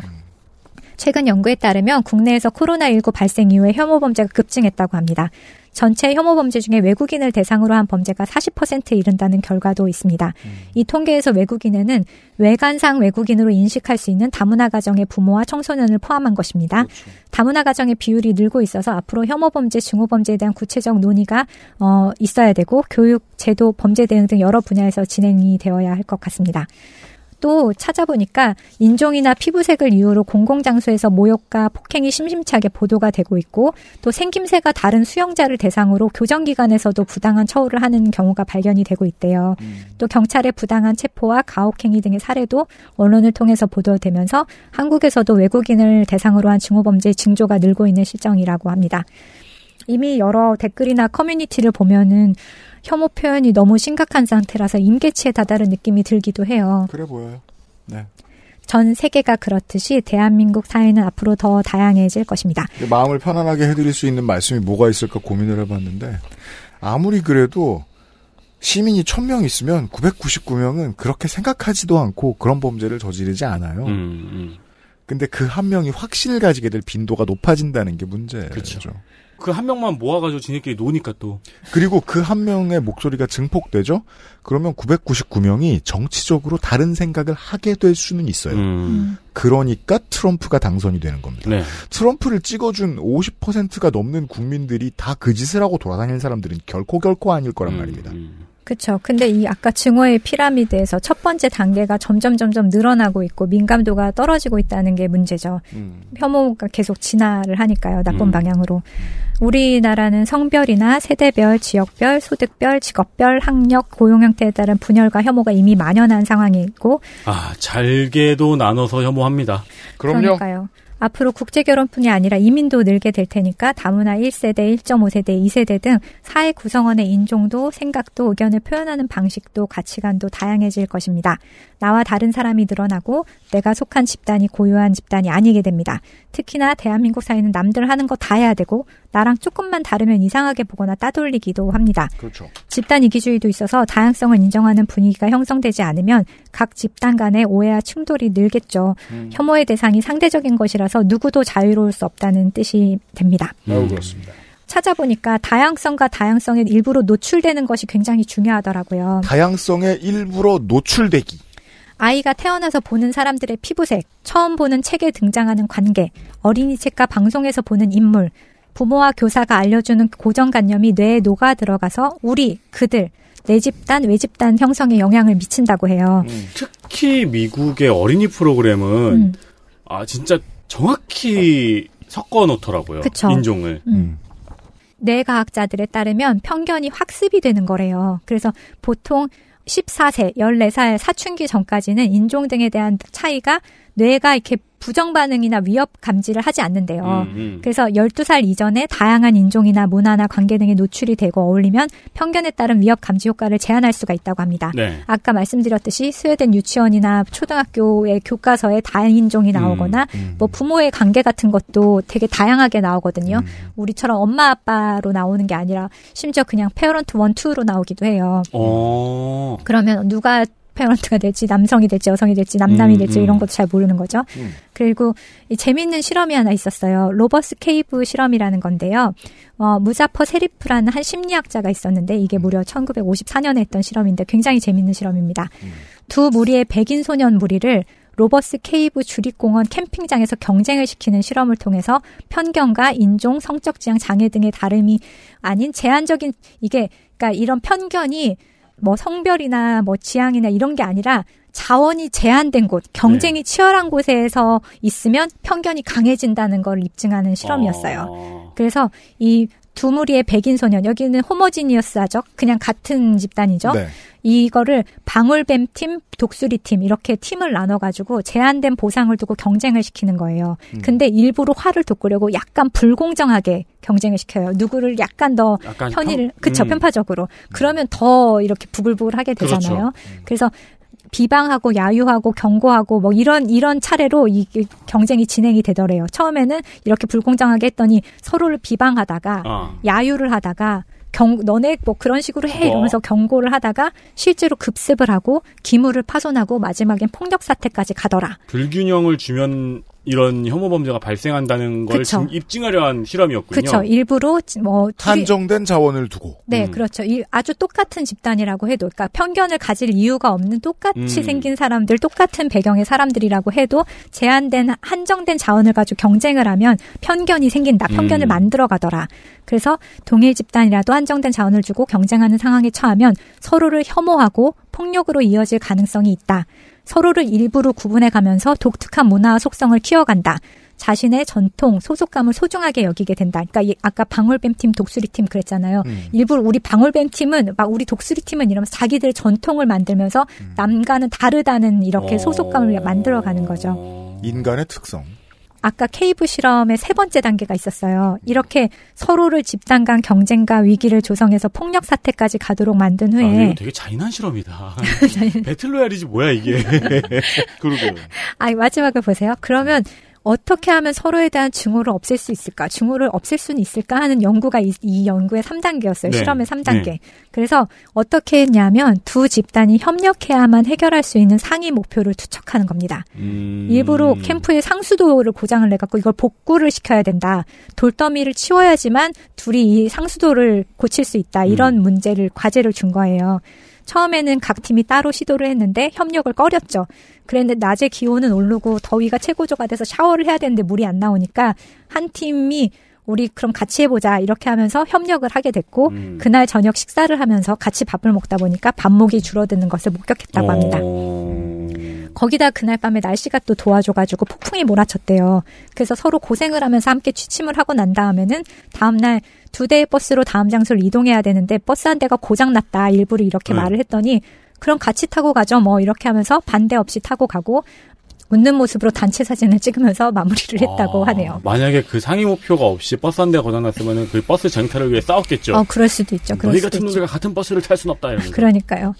최근 연구에 따르면 국내에서 코로나19 발생 이후에 혐오 범죄가 급증했다고 합니다. 전체 혐오 범죄 중에 외국인을 대상으로 한 범죄가 40%에 이른다는 결과도 있습니다. 이 통계에서 외국인에는 외관상 외국인으로 인식할 수 있는 다문화 가정의 부모와 청소년을 포함한 것입니다. 다문화 가정의 비율이 늘고 있어서 앞으로 혐오 범죄, 증오 범죄에 대한 구체적 논의가 어, 있어야 되고 교육, 제도, 범죄 대응 등 여러 분야에서 진행이 되어야 할 것 같습니다. 또 찾아보니까 인종이나 피부색을 이유로 공공장소에서 모욕과 폭행이 심심찮게 보도가 되고 있고 또 생김새가 다른 수용자를 대상으로 교정기관에서도 부당한 처우를 하는 경우가 발견이 되고 있대요. 또 경찰의 부당한 체포와 가혹행위 등의 사례도 언론을 통해서 보도되면서 한국에서도 외국인을 대상으로 한 증오범죄 징조가 늘고 있는 실정이라고 합니다. 이미 여러 댓글이나 커뮤니티를 보면은 혐오 표현이 너무 심각한 상태라서 임계치에 다다른 느낌이 들기도 해요. 그래 보여요. 네. 전 세계가 그렇듯이 대한민국 사회는 앞으로 더 다양해질 것입니다. 마음을 편안하게 해드릴 수 있는 말씀이 뭐가 있을까 고민을 해봤는데 아무리 그래도 시민이 1000명 있으면 999명은 그렇게 생각하지도 않고 그런 범죄를 저지르지 않아요. 음, 근데 그 한 명이 확신을 가지게 될 빈도가 높아진다는 게 문제죠. 그 한 명만 모아가지고 지네끼리 노니까 또. 그리고 그 한 명의 목소리가 증폭되죠? 그러면 999명이 정치적으로 다른 생각을 하게 될 수는 있어요. 음. 그러니까 트럼프가 당선이 되는 겁니다. 네. 트럼프를 찍어준 50%가 넘는 국민들이 다 그 짓을 하고 돌아다니는 사람들은 결코 결코 아닐 음, 거란 말입니다. 그렇죠. 근데 이 아까 증오의 피라미드에서 첫 번째 단계가 점점 점점 늘어나고 있고 민감도가 떨어지고 있다는 게 문제죠. 혐오가 계속 진화를 하니까요. 나쁜 음. 방향으로. 우리나라는 성별이나 세대별, 지역별, 소득별, 직업별, 학력, 고용 형태에 따른 분열과 혐오가 이미 만연한 상황이고 아, 잘게도 나눠서 혐오합니다. 그러니까요. 앞으로 국제 결혼뿐이 아니라 이민도 늘게 될 테니까 다문화 1세대, 1.5세대, 2세대 등 사회 구성원의 인종도 생각도 의견을 표현하는 방식도 가치관도 다양해질 것입니다. 나와 다른 사람이 늘어나고 내가 속한 집단이 고유한 집단이 아니게 됩니다. 특히나 대한민국 사회는 남들 하는 거 다 해야 되고 나랑 조금만 다르면 이상하게 보거나 따돌리기도 합니다. 그렇죠. 집단 이기주의도 있어서 다양성을 인정하는 분위기가 형성되지 않으면 각 집단 간의 오해와 충돌이 늘겠죠. 음. 혐오의 대상이 상대적인 것이라서 누구도 자유로울 수 없다는 뜻이 됩니다. 매우 그렇습니다. 찾아보니까 다양성과 다양성에 일부러 노출되는 것이 굉장히 중요하더라고요. 다양성에 일부러 노출되기. 아이가 태어나서 보는 사람들의 피부색, 처음 보는 책에 등장하는 관계, 어린이 책과 방송에서 보는 인물, 부모와 교사가 알려주는 고정관념이 뇌에 녹아 들어가서 우리, 그들, 내 집단, 외 집단 형성에 영향을 미친다고 해요. 특히 미국의 어린이 프로그램은 음. 아 진짜 정확히 섞어 놓더라고요. 그쵸. 인종을. 음. 뇌 과학자들에 따르면 편견이 학습이 되는 거래요. 그래서 보통 14세, 14살 사춘기 전까지는 인종 등에 대한 차이가 뇌가 이렇게 부정 반응이나 위협 감지를 하지 않는데요. 음, 음. 그래서 12살 이전에 다양한 인종이나 문화나 관계 등에 노출이 되고 어울리면 편견에 따른 위협 감지 효과를 제한할 수가 있다고 합니다. 네. 아까 말씀드렸듯이 스웨덴 유치원이나 초등학교의 교과서에 다인종이 나오거나 뭐 부모의 관계 같은 것도 되게 다양하게 나오거든요. 우리처럼 엄마 아빠로 나오는 게 아니라 심지어 그냥 parent one, two로 나오기도 해요. 어. 그러면 누가 parent가 될지 남성이 될지 여성이 될지 남남이 음, 될지 음. 이런 것도 잘 모르는 거죠. 그리고 이 재미있는 실험이 하나 있었어요. 로버스 케이브 실험이라는 건데요. 어, 무자퍼 세리프라는 한 심리학자가 있었는데 이게 무려 1954년에 했던 실험인데 굉장히 재미있는 실험입니다. 두 무리의 백인 소년 무리를 로버스 케이브 주립공원 캠핑장에서 경쟁을 시키는 실험을 통해서 편견과 인종, 성적 지향 장애 등의 다름이 아닌 제한적인 이게 그러니까 이런 편견이 뭐 성별이나 뭐 지향이나 이런 게 아니라 자원이 제한된 곳, 경쟁이 치열한 곳에서 있으면 편견이 강해진다는 걸 입증하는 실험이었어요. 그래서 이 두 무리의 백인 소년 여기는 호모지니어스하죠. 그냥 같은 집단이죠. 네. 이거를 방울뱀 팀, 독수리 팀 이렇게 팀을 나눠 가지고 제한된 보상을 두고 경쟁을 시키는 거예요. 근데 일부러 화를 돋구려고 약간 불공정하게 경쟁을 시켜요. 누구를 약간 더 약간 편의를 편- 그쵸 음. 편파적으로. 그러면 더 이렇게 부글부글 하게 되잖아요. 그렇죠. 그래서 비방하고 야유하고 경고하고 뭐 이런 이런 차례로 이이 경쟁이 진행이 되더래요. 처음에는 이렇게 불공정하게 했더니 서로를 비방하다가 어. 야유를 하다가 경 너네 뭐 그런 식으로 해 어. 이러면서 경고를 하다가 실제로 급습을 하고 기물을 파손하고 마지막엔 폭력 사태까지 가더라. 불균형을 주면 이런 혐오 범죄가 발생한다는 걸 그쵸. 입증하려 한 실험이었군요. 그렇죠. 일부러 뭐 한정된 자원을 두고. 네, 그렇죠. 이 아주 똑같은 집단이라고 해도, 그러니까 편견을 가질 이유가 없는 똑같이 음. 생긴 사람들, 똑같은 배경의 사람들이라고 해도 제한된 한정된 자원을 가지고 경쟁을 하면 편견이 생긴다. 편견을 음. 만들어 가더라. 그래서 동일 집단이라도 한정된 자원을 주고 경쟁하는 상황에 처하면 서로를 혐오하고 폭력으로 이어질 가능성이 있다. 서로를 일부러 구분해 가면서 독특한 문화와 속성을 키워간다. 자신의 전통, 소속감을 소중하게 여기게 된다. 그러니까 이- 아까 방울뱀 팀, 독수리 팀 그랬잖아요. 음. 일부러 우리 방울뱀 팀은 막 우리 독수리 팀은 이러면서 자기들 전통을 만들면서 남과는 다르다는 이렇게 어. 소속감을 만들어가는 거죠. 인간의 특성. 아까 케이브 실험의 세 번째 단계가 있었어요. 이렇게 서로를 집단 간 경쟁과 위기를 조성해서 폭력 사태까지 가도록 만든 아, 후에 이거 되게 잔인한 실험이다. 배틀로얄이지 뭐야 이게. 그러게. 아, 마지막을 보세요. 그러면 어떻게 하면 서로에 대한 증오를 없앨 수 있을까? 증오를 없앨 수는 있을까? 하는 연구가 이, 이 연구의 3단계였어요. 네. 실험의 3단계. 네. 그래서 어떻게 했냐면 두 집단이 협력해야만 해결할 수 있는 상위 목표를 투척하는 겁니다. 음. 일부러 캠프의 상수도를 고장을 내갖고 이걸 복구를 시켜야 된다. 돌더미를 치워야지만 둘이 이 상수도를 고칠 수 있다. 이런 음. 문제를 과제를 준 거예요. 처음에는 각 팀이 따로 시도를 했는데 협력을 꺼렸죠. 그랬는데 낮에 기온은 오르고 더위가 최고조가 돼서 샤워를 해야 되는데 물이 안 나오니까 한 팀이 우리 그럼 같이 해보자 이렇게 하면서 협력을 하게 됐고 음. 그날 저녁 식사를 하면서 같이 밥을 먹다 보니까 밥목이 줄어드는 것을 목격했다고 합니다. 거기다 그날 밤에 날씨가 또 도와줘가지고 폭풍이 몰아쳤대요. 그래서 서로 고생을 하면서 함께 취침을 하고 난 다음에는 다음날 두 대의 버스로 다음 장소를 이동해야 되는데 버스 한 대가 고장났다. 일부러 이렇게 네. 말을 했더니 그럼 같이 타고 가죠. 뭐 이렇게 하면서 반대 없이 타고 가고 웃는 모습으로 단체 사진을 찍으면서 마무리를 했다고 아, 하네요. 만약에 그 상위 목표가 없이 버스 한대 고장났으면 그 버스 쟁탈을 위해 싸웠겠죠. 어, 그럴 수도 있죠. 그럴 너희 같은 있죠. 놈들과 같은 버스를 탈순 없다 이러면서. 그러니까요.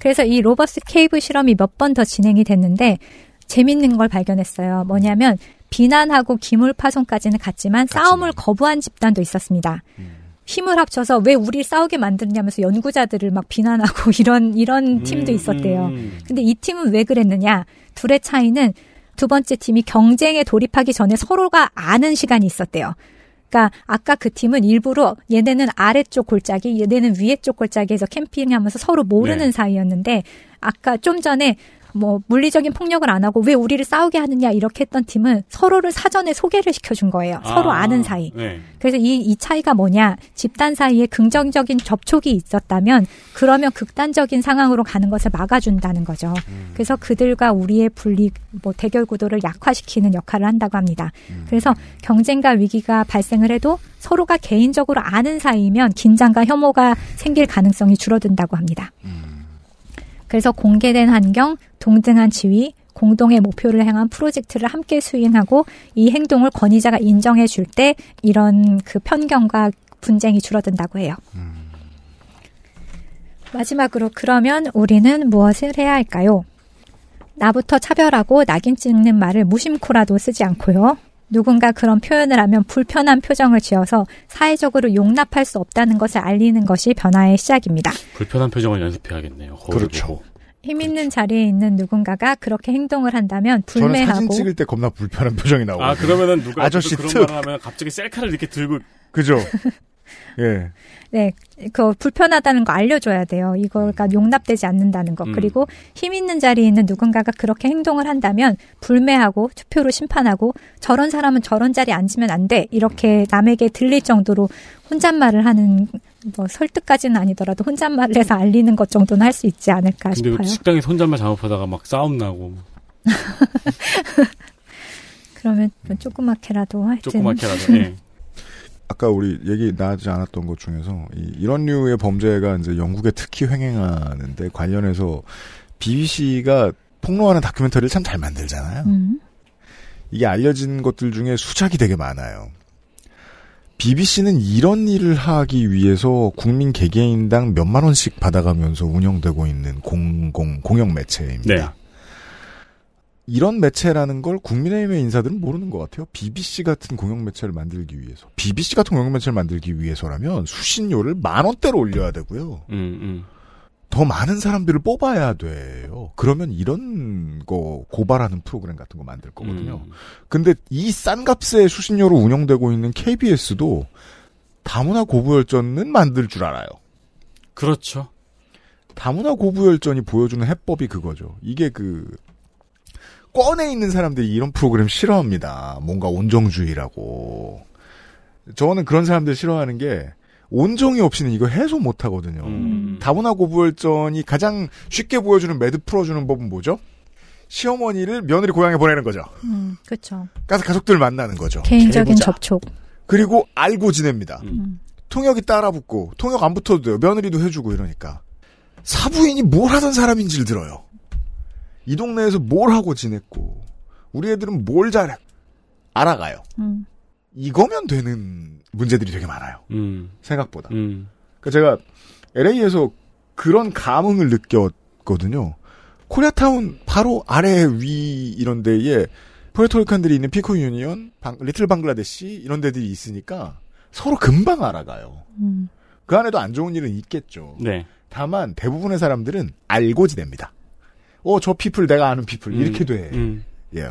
그래서 이 Robbers Cave 실험이 몇 번 더 진행이 됐는데 재밌는 걸 발견했어요. 뭐냐면 비난하고 기물 파손까지는 갔지만 싸움을 거부한 집단도 있었습니다. 힘을 합쳐서 왜 우리 싸우게 만드냐면서 연구자들을 막 비난하고 이런 이런 팀도 있었대요. 음. 근데 이 팀은 왜 그랬느냐? 둘의 차이는 두 번째 팀이 경쟁에 돌입하기 전에 서로가 아는 시간이 있었대요. 그러니까 아까 그 팀은 일부러 얘네는 아래쪽 골짜기, 얘네는 위에 쪽 골짜기에서 캠핑하면서 서로 모르는 네. 사이였는데 아까 좀 전에 뭐 물리적인 폭력을 안 하고 왜 우리를 싸우게 하느냐 이렇게 했던 팀은 서로를 사전에 소개를 시켜준 거예요. 서로 아, 아는 사이. 네. 그래서 이, 이 차이가 뭐냐. 집단 사이에 긍정적인 접촉이 있었다면 그러면 극단적인 상황으로 가는 것을 막아준다는 거죠. 그래서 그들과 우리의 분리, 뭐 대결 구도를 약화시키는 역할을 한다고 합니다. 그래서 경쟁과 위기가 발생을 해도 서로가 개인적으로 아는 사이면 긴장과 혐오가 생길 가능성이 줄어든다고 합니다. 그래서 공개된 환경, 동등한 지위, 공동의 목표를 향한 프로젝트를 함께 수행하고 이 행동을 권위자가 인정해 줄 때 이런 그 편견과 분쟁이 줄어든다고 해요. 마지막으로 그러면 우리는 무엇을 해야 할까요? 나부터 차별하고 낙인 찍는 말을 무심코라도 쓰지 않고요. 누군가 그런 표현을 하면 불편한 표정을 지어서 사회적으로 용납할 수 없다는 것을 알리는 것이 변화의 시작입니다. 불편한 표정을 연습해야겠네요. 그렇죠. 보고. 힘 있는 자리에 있는 누군가가 그렇게 행동을 한다면 저는 사진 불매하고 찍을 때 겁나 불편한 표정이 나오고. 아 그러면은 누가 아저씨 그런 특. 말을 하면 갑자기 셀카를 이렇게 들고 그죠? 예. 네, 그 불편하다는 거 알려줘야 돼요. 이거가 용납되지 않는다는 것. 음. 그리고 힘 있는 자리에 있는 누군가가 그렇게 행동을 한다면 불매하고 투표로 심판하고 저런 사람은 저런 자리에 앉으면 안 돼. 이렇게 남에게 들릴 정도로 혼잣말을 하는 뭐 설득까지는 아니더라도 혼잣말을 해서 알리는 것 정도는 할 수 있지 않을까 근데 싶어요. 식당에서 혼잣말 잘못하다가 막 싸움 나고 그러면 좀 조그맣게라도 하여튼 조그맣게라도 예. 아까 우리 얘기 나지 않았던 것 중에서 이, 런 류의 범죄가 이제 영국에 특히 횡행하는데 관련해서 BBC가 폭로하는 다큐멘터리를 참 잘 만들잖아요. 음. 이게 알려진 것들 중에 수작이 되게 많아요. BBC는 이런 일을 하기 위해서 국민 개개인당 몇만 원씩 받아가면서 운영되고 있는 공공 공영 매체입니다. 네. 이런 매체라는 걸 국민의힘의 인사들은 모르는 것 같아요. BBC 같은 공영 매체를 만들기 위해서, BBC 같은 공영 매체를 만들기 위해서라면 수신료를 만 원대로 올려야 되고요. 음, 음. 더 많은 사람들을 뽑아야 돼요. 그러면 이런 거 고발하는 프로그램 같은 거 만들 거거든요. 음. 근데 이 싼 값의 수신료로 운영되고 있는 KBS도 다문화 고부열전은 만들 줄 알아요. 그렇죠. 다문화 고부열전이 보여주는 해법이 그거죠. 이게 그 꺼내 있는 사람들이 이런 프로그램 싫어합니다. 뭔가 온정주의라고. 저는 그런 사람들 싫어하는 게 온정이 없이는 이거 해소 못 하거든요. 음. 다문화 고부열전이 가장 쉽게 보여주는 매듭 풀어주는 법은 뭐죠? 시어머니를 며느리 고향에 보내는 거죠. 음, 그렇죠. 가서 가족들 만나는 거죠. 개인적인 해보자. 접촉. 그리고 알고 지냅니다. 음. 통역이 따라붙고 통역 안 붙어도 돼요. 며느리도 해주고 이러니까 사부인이 뭘 하던 사람인지를 들어요. 이 동네에서 뭘 하고 지냈고 우리 애들은 뭘 잘해 알아가요. 음. 이거면 되는 문제들이 되게 많아요. 음. 생각보다. 음. 그 제가 LA에서 그런 감흥을 느꼈거든요. 코리아타운 바로 아래 위 이런 데에 Puerto Rican들이 있는 Pico Union, 방- Little 방글라데시 이런 데들이 있으니까 서로 금방 알아가요. 음. 그 안에도 안 좋은 일은 있겠죠. 네. 다만 대부분의 사람들은 알고 지냅니다. 어, 저 people 내가 아는 people 음. 이렇게 돼. 음. 예.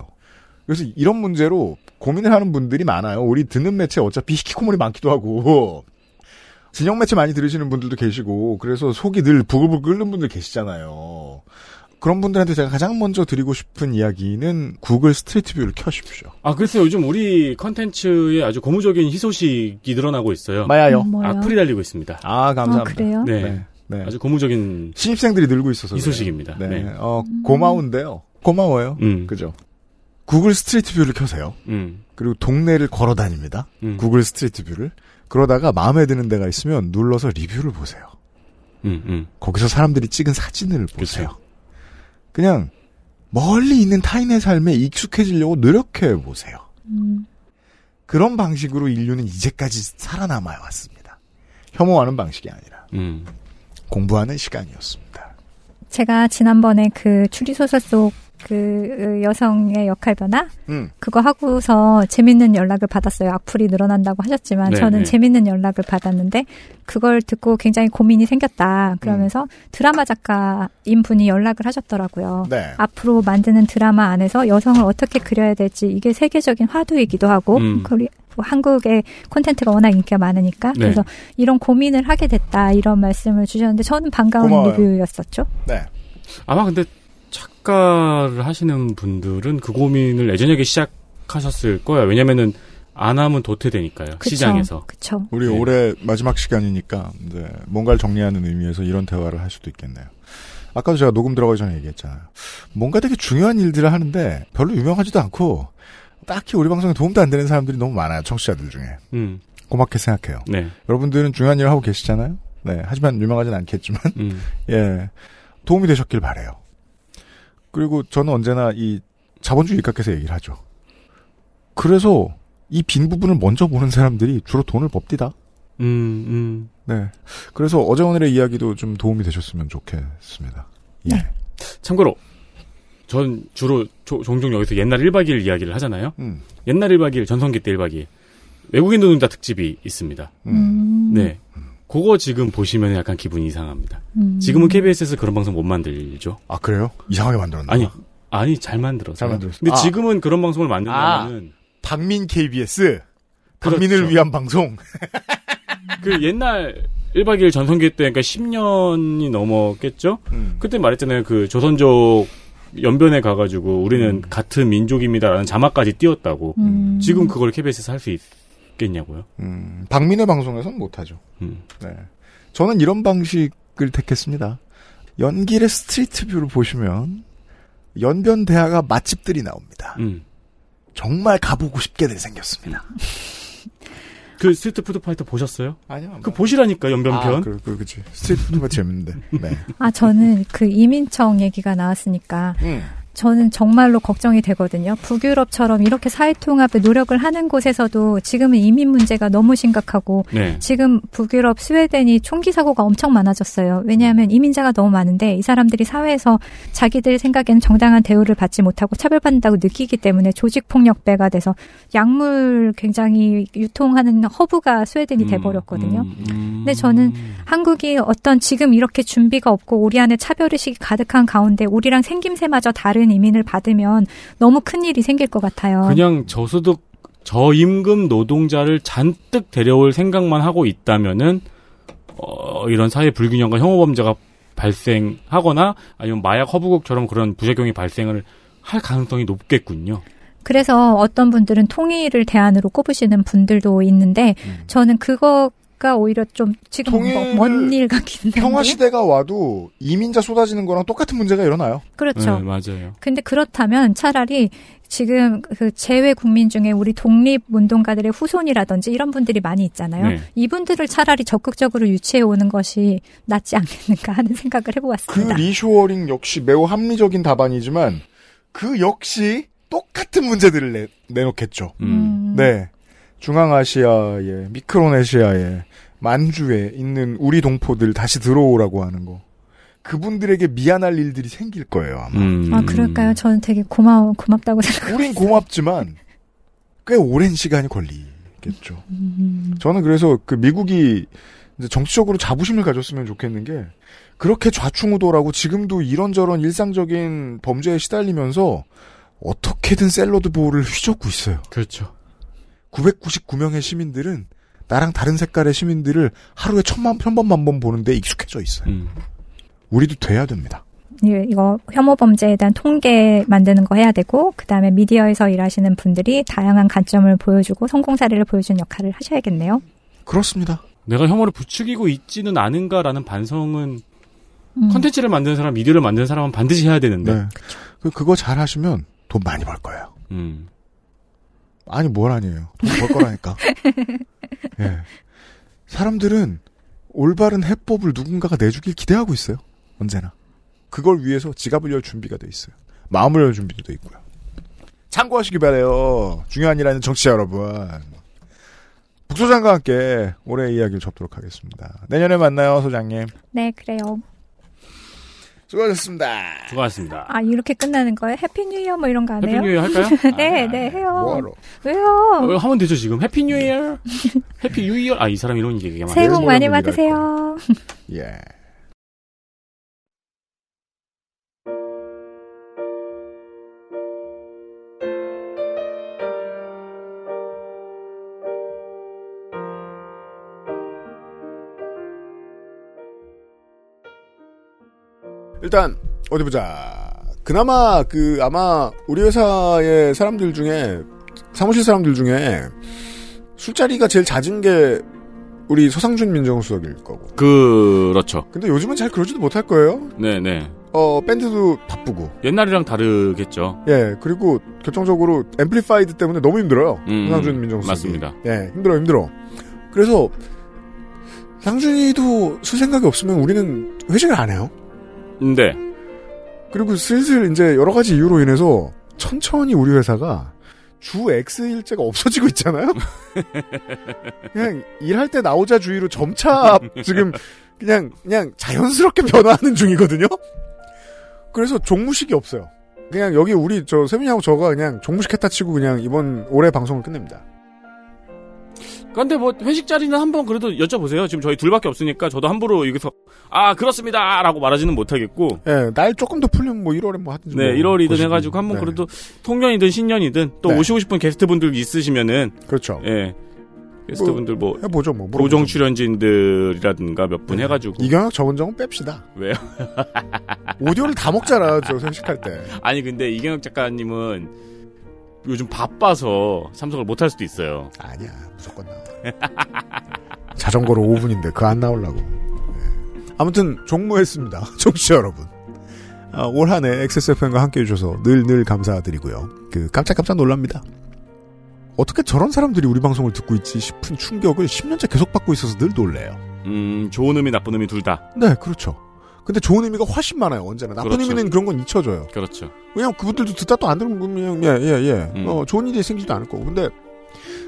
그래서 이런 문제로 고민을 하는 분들이 많아요. 우리 듣는 매체 어차피 히키코모리 많기도 하고 진영 매체 많이 들으시는 분들도 계시고 그래서 속이 늘 부글부글 끓는 분들 계시잖아요. 그런 분들한테 제가 가장 먼저 드리고 싶은 이야기는 Google Street View를 켜십시오. 아, 글쎄 요즘 우리 컨텐츠에 아주 고무적인 희소식이 늘어나고 있어요. 뭐예요? 음? 악플이 달리고 있습니다. 아, 감사합니다. 아, 그래요? 네. 네, 네. 아주 고무적인 신입생들이 늘고 있어서 희소식입니다. 그래요. 네. 네. 어, 고마운데요. 고마워요. 음. 그죠? Google Street View를 켜세요. 음. 그리고 동네를 걸어 다닙니다. 음. Google Street View를. 그러다가 마음에 드는 데가 있으면 눌러서 리뷰를 보세요. 음, 음. 거기서 사람들이 찍은 사진을 보세요. 그냥 멀리 있는 타인의 삶에 익숙해지려고 노력해 보세요. 음. 그런 방식으로 인류는 이제까지 살아남아 왔습니다. 혐오하는 방식이 아니라 음. 공부하는 시간이었습니다. 제가 지난번에 그 추리소설 속 그 여성의 역할 변화 음. 그거 하고서 재밌는 연락을 받았어요. 악플이 늘어난다고 하셨지만 네, 저는 네. 재밌는 연락을 받았는데 그걸 듣고 굉장히 고민이 생겼다. 그러면서 음. 드라마 작가인 분이 연락을 하셨더라고요. 네. 앞으로 만드는 드라마 안에서 여성을 어떻게 그려야 될지 이게 세계적인 화두이기도 하고 음. 뭐 한국의 콘텐츠가 워낙 인기가 많으니까 네. 그래서 이런 고민을 하게 됐다 이런 말씀을 주셨는데 저는 반가운 고마워요. 리뷰였었죠. 네. 아마 근데 작가를 하시는 분들은 그 고민을 예전에 시작하셨을 거예요. 왜냐면은 안 하면 도태되니까요. 그쵸. 시장에서. 그쵸. 우리 네. 올해 마지막 시간이니까 이제 뭔가를 정리하는 의미에서 이런 대화를 할 수도 있겠네요. 아까도 제가 녹음 들어가기 전에 얘기했잖아요. 뭔가 되게 중요한 일들을 하는데 별로 유명하지도 않고 딱히 우리 방송에 도움도 안 되는 사람들이 너무 많아요. 청취자들 중에. 음. 고맙게 생각해요. 네. 여러분들은 중요한 일을 하고 계시잖아요. 네. 하지만 유명하진 않겠지만 음. 예 도움이 되셨길 바래요. 그리고 저는 언제나 이 자본주의 입각해서 얘기를 하죠. 그래서 이 빈 부분을 먼저 보는 사람들이 주로 돈을 법디다. 음, 음. 네. 그래서 어제 오늘의 이야기도 좀 도움이 되셨으면 좋겠습니다. 예. 참고로 전 주로 조- 종종 여기서 옛날 1박 2일 이야기를 하잖아요. 음. 옛날 1박 2일 전성기 때 1박 2일 외국인 노동자 특집이 있습니다. 음. 네. 그거 지금 보시면 약간 기분이 이상합니다. 음. 지금은 KBS에서 그런 방송 못 만들죠. 아 그래요? 이상하게 만들었나? 아니 아니 잘 만들었어요. 잘 만들었어요. 근데 아. 지금은 그런 방송을 만든다면은 박민 KBS 박민을 그렇죠. 위한 방송. 그 옛날 1박 2일 전성기 때 그러니까 10년이 넘었겠죠? 음. 그때 말했잖아요. 그 조선족 연변에 가가지고 음. 우리는 같은 민족입니다라는 자막까지 띄웠다고. 음. 지금 그걸 KBS에서 할 수 있겠냐고요? 음, 박민의 방송에서는 못하죠. 음. 네. 저는 이런 방식을 택했습니다. 연길의 Street View를 보시면 연변 대학가 맛집들이 나옵니다. 음. 정말 가보고 싶게들 생겼습니다. 그 Street Food Fighter 보셨어요? 아니요. 그 보시라니까 연변편. 아, 그, 그, 그치. street food가 재밌는데. 네. 아, 저는 그 이민청 얘기가 나왔으니까 음. 저는 정말로 걱정이 되거든요. 북유럽처럼 이렇게 사회통합에 노력을 하는 곳에서도 지금은 이민 문제가 너무 심각하고 네. 지금 북유럽 스웨덴이 총기 사고가 엄청 많아졌어요. 왜냐하면 이민자가 너무 많은데 이 사람들이 사회에서 자기들 생각에는 정당한 대우를 받지 못하고 차별받는다고 느끼기 때문에 조직 폭력배가 돼서 약물 굉장히 유통하는 허브가 스웨덴이 돼버렸거든요. 근데 저는 한국이 어떤 지금 이렇게 준비가 없고 우리 안에 차별의식이 가득한 가운데 우리랑 생김새마저 다른 이민을 받으면 너무 큰 일이 생길 것 같아요. 그냥 저소득 저임금 노동자를 잔뜩 데려올 생각만 하고 있다면은 어, 이런 사회 불균형과 혐오 범죄가 발생하거나 아니면 마약 허브국처럼 그런 부작용이 발생을 할 가능성이 높겠군요. 그래서 어떤 분들은 통일을 대안으로 꼽으시는 분들도 있는데 저는 그거 가 오히려 좀 지금 통일을 먼일 같긴 한데 평화 시대가 와도 이민자 쏟아지는 거랑 똑같은 문제가 일어나요. 그렇죠. 네, 맞아요. 근데 그렇다면 차라리 지금 그 재외 국민 중에 우리 독립 운동가들의 후손이라든지 이런 분들이 많이 있잖아요. 네. 이분들을 차라리 적극적으로 유치해 오는 것이 낫지 않겠는가 하는 생각을 그 해보았습니다. 리쇼어링 역시 매우 합리적인 답안이지만 그 역시 똑같은 문제들을 내, 내놓겠죠. 음. 네. 중앙아시아에, 미크로네시아에, 만주에 있는 우리 동포들 다시 들어오라고 하는 거. 그분들에게 미안할 일들이 생길 거예요, 아마. 음. 아 그럴까요? 저는 되게 고마워 고맙다고 생각. 우린 고맙지만 꽤 오랜 시간이 걸리겠죠. 저는 그래서 그 미국이 이제 정치적으로 자부심을 가졌으면 좋겠는 게 그렇게 좌충우돌하고 지금도 이런저런 일상적인 범죄에 시달리면서 어떻게든 샐러드 보울을 휘젓고 있어요. 그렇죠. 999명의 시민들은 나랑 다른 색깔의 시민들을 하루에 천만 편번만 번 보는데 익숙해져 있어요. 음. 우리도 돼야 됩니다. 예, 이거 혐오 범죄에 대한 통계 만드는 거 해야 되고 그다음에 미디어에서 일하시는 분들이 다양한 관점을 보여주고 성공 사례를 보여주는 역할을 하셔야겠네요. 그렇습니다. 내가 혐오를 부추기고 있지는 않은가라는 반성은 음. 컨텐츠를 만드는 사람, 미디어를 만드는 사람은 반드시 해야 되는데. 네. 그, 그거 잘 하시면 돈 많이 벌 거예요. 음. 아니, 뭘 아니에요. 돈 벌 거라니까. 예. 사람들은 올바른 해법을 누군가가 내주길 기대하고 있어요. 언제나. 그걸 위해서 지갑을 열 준비가 돼 있어요. 마음을 열 준비도 돼 있고요. 참고하시기 바래요. 중요한 일 하는 정치자 여러분. 북소장과 함께 올해 이야기를 접도록 하겠습니다. 내년에 만나요, 소장님. 네, 그래요. 수고하셨습니다. 수고하셨습니다. 아, 이렇게 끝나는 거예요? Happy New Year 뭐 이런 거 안 해요? Happy New Year 할까요? 네, 네, 해요. 뭐하러? 왜요? 어, 하면 되죠 지금 Happy New Year Happy New Year 아 이 사람 이런 얘기만 새해 복 많이 받으세요. 예. 일단 어디 보자. 그나마 그 아마 우리 회사의 사람들 중에 사무실 사람들 중에 술자리가 제일 잦은 게 우리 서상준 민정수석일 거고. 그렇죠. 근데 요즘은 잘 그러지도 못할 거예요. 네 네. 어 밴드도 바쁘고. 옛날이랑 다르겠죠. 예 그리고 결정적으로 Amplified 때문에 너무 힘들어요. 음, 서상준 민정수석. 맞습니다. 예 힘들어 힘들어. 그래서 상준이도 쓸 생각이 없으면 우리는 회식을 안 해요. 네. 그리고 슬슬 이제 여러 가지 이유로 인해서 천천히 우리 회사가 주 X 일제가 없어지고 있잖아요. 그냥 일할 때 나오자 주의로 점차 지금 그냥 그냥 자연스럽게 변화하는 중이거든요. 그래서 종무식이 없어요. 그냥 여기 우리 저 세민이하고 저가 그냥 종무식 했다 치고 그냥 이번 올해 방송을 끝냅니다. 근데 뭐 회식 자리는 한번 그래도 여쭤보세요. 지금 저희 둘밖에 없으니까 저도 함부로 여기서 아 그렇습니다라고 말하지는 못하겠고. 예, 날 조금 더 풀리면 뭐 1월에 뭐 하든지. 네, 뭐 1월이든 보시고. 해가지고 한번 네. 그래도 통년이든 신년이든 또 네. 오시고 싶은 게스트분들 있으시면은 그렇죠. 예. 게스트분들 뭐, 해보죠 뭐. 고정 출연진들이라든가 몇 분 해가지고 이경혁 정은정은 뺍시다. 왜요? 오디오를 다 먹잖아, 저 회식할 때. 아니 근데 이경혁 작가님은 요즘 바빠서 참석을 못 할 수도 있어요. 아니야, 무조건 나와. 자전거로 5분인데 그 안 나오려고. 네. 아무튼 종무했습니다. 청취자 여러분. 아, 올 한 해 XSFM과 함께 해주셔서 늘 늘 감사드리고요. 그 깜짝깜짝 놀랍니다. 어떻게 저런 사람들이 우리 방송을 듣고 있지 싶은 충격을 10년째 계속 받고 있어서 늘 놀래요. 음 좋은 의미 나쁜 의미 둘 다. 네, 그렇죠. 근데 좋은 의미가 훨씬 많아요, 언제나. 나쁜 그렇죠. 의미는 그런 건 잊혀져요. 그렇죠. 왜냐면 그분들도 듣다 또 안 들으면 그냥, 예, 예, 예. 음. 어, 좋은 일이 생기지도 않을 거고. 근데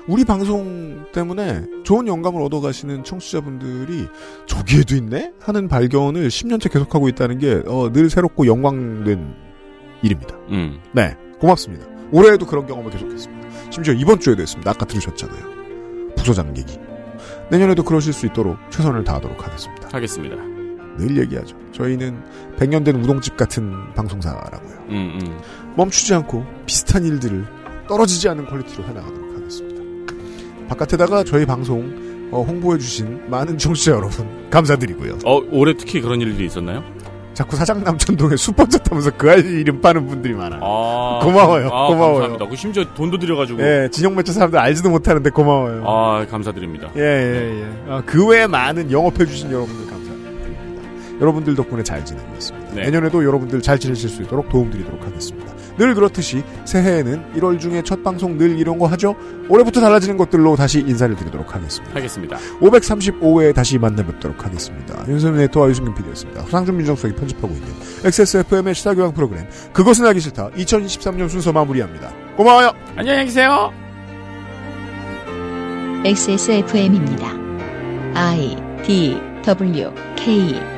우리 방송 때문에 좋은 영감을 얻어가시는 청취자분들이 저기에도 있네? 하는 발견을 10년째 계속하고 있다는 게, 어, 늘 새롭고 영광된 일입니다. 음. 네. 고맙습니다. 올해에도 그런 경험을 계속했습니다. 심지어 이번 주에도 했습니다. 아까 들으셨잖아요. 부서장 얘기. 내년에도 그러실 수 있도록 최선을 다하도록 하겠습니다. 하겠습니다. 늘 얘기하죠. 저희는 100년 된 우동집 같은 방송사라고요. 음, 음. 멈추지 않고 비슷한 일들을 떨어지지 않는 퀄리티로 해나가도록 하겠습니다. 바깥에다가 저희 방송 어, 홍보해주신 많은 청취자 여러분 감사드리고요. 어 올해 특히 그런 일들이 있었나요? 자꾸 사장 남천동에 수번째 타면서 그 아이 이름 파는 분들이 많아요. 아, 고마워요. 아, 고마워요. 감사합니다. 그 심지어 돈도 들여가지고. 예, 진영 매체 사람들 알지도 못하는데 고마워요. 아 감사드립니다. 예, 예, 예. 아, 그 외에 많은 영업해주신 여러분들. 여러분들 덕분에 잘 지내고 있습니다. 네. 내년에도 여러분들 잘 지내실 수 있도록 도움드리도록 하겠습니다. 늘 그렇듯이 새해에는 1월 중에 첫 방송 늘 이런 거 하죠? 올해부터 달라지는 것들로 다시 인사를 드리도록 하겠습니다. 하겠습니다. 535회에 다시 만나 뵙도록 하겠습니다. 윤세민 네트와 유승균 PD였습니다. 황상준 민정수석이 편집하고 있는 XSFM의 시사교양 프로그램 그것은 알기 싫다 2023년 순서 마무리합니다. 고마워요. 안녕히 계세요. XSFM입니다. I D W K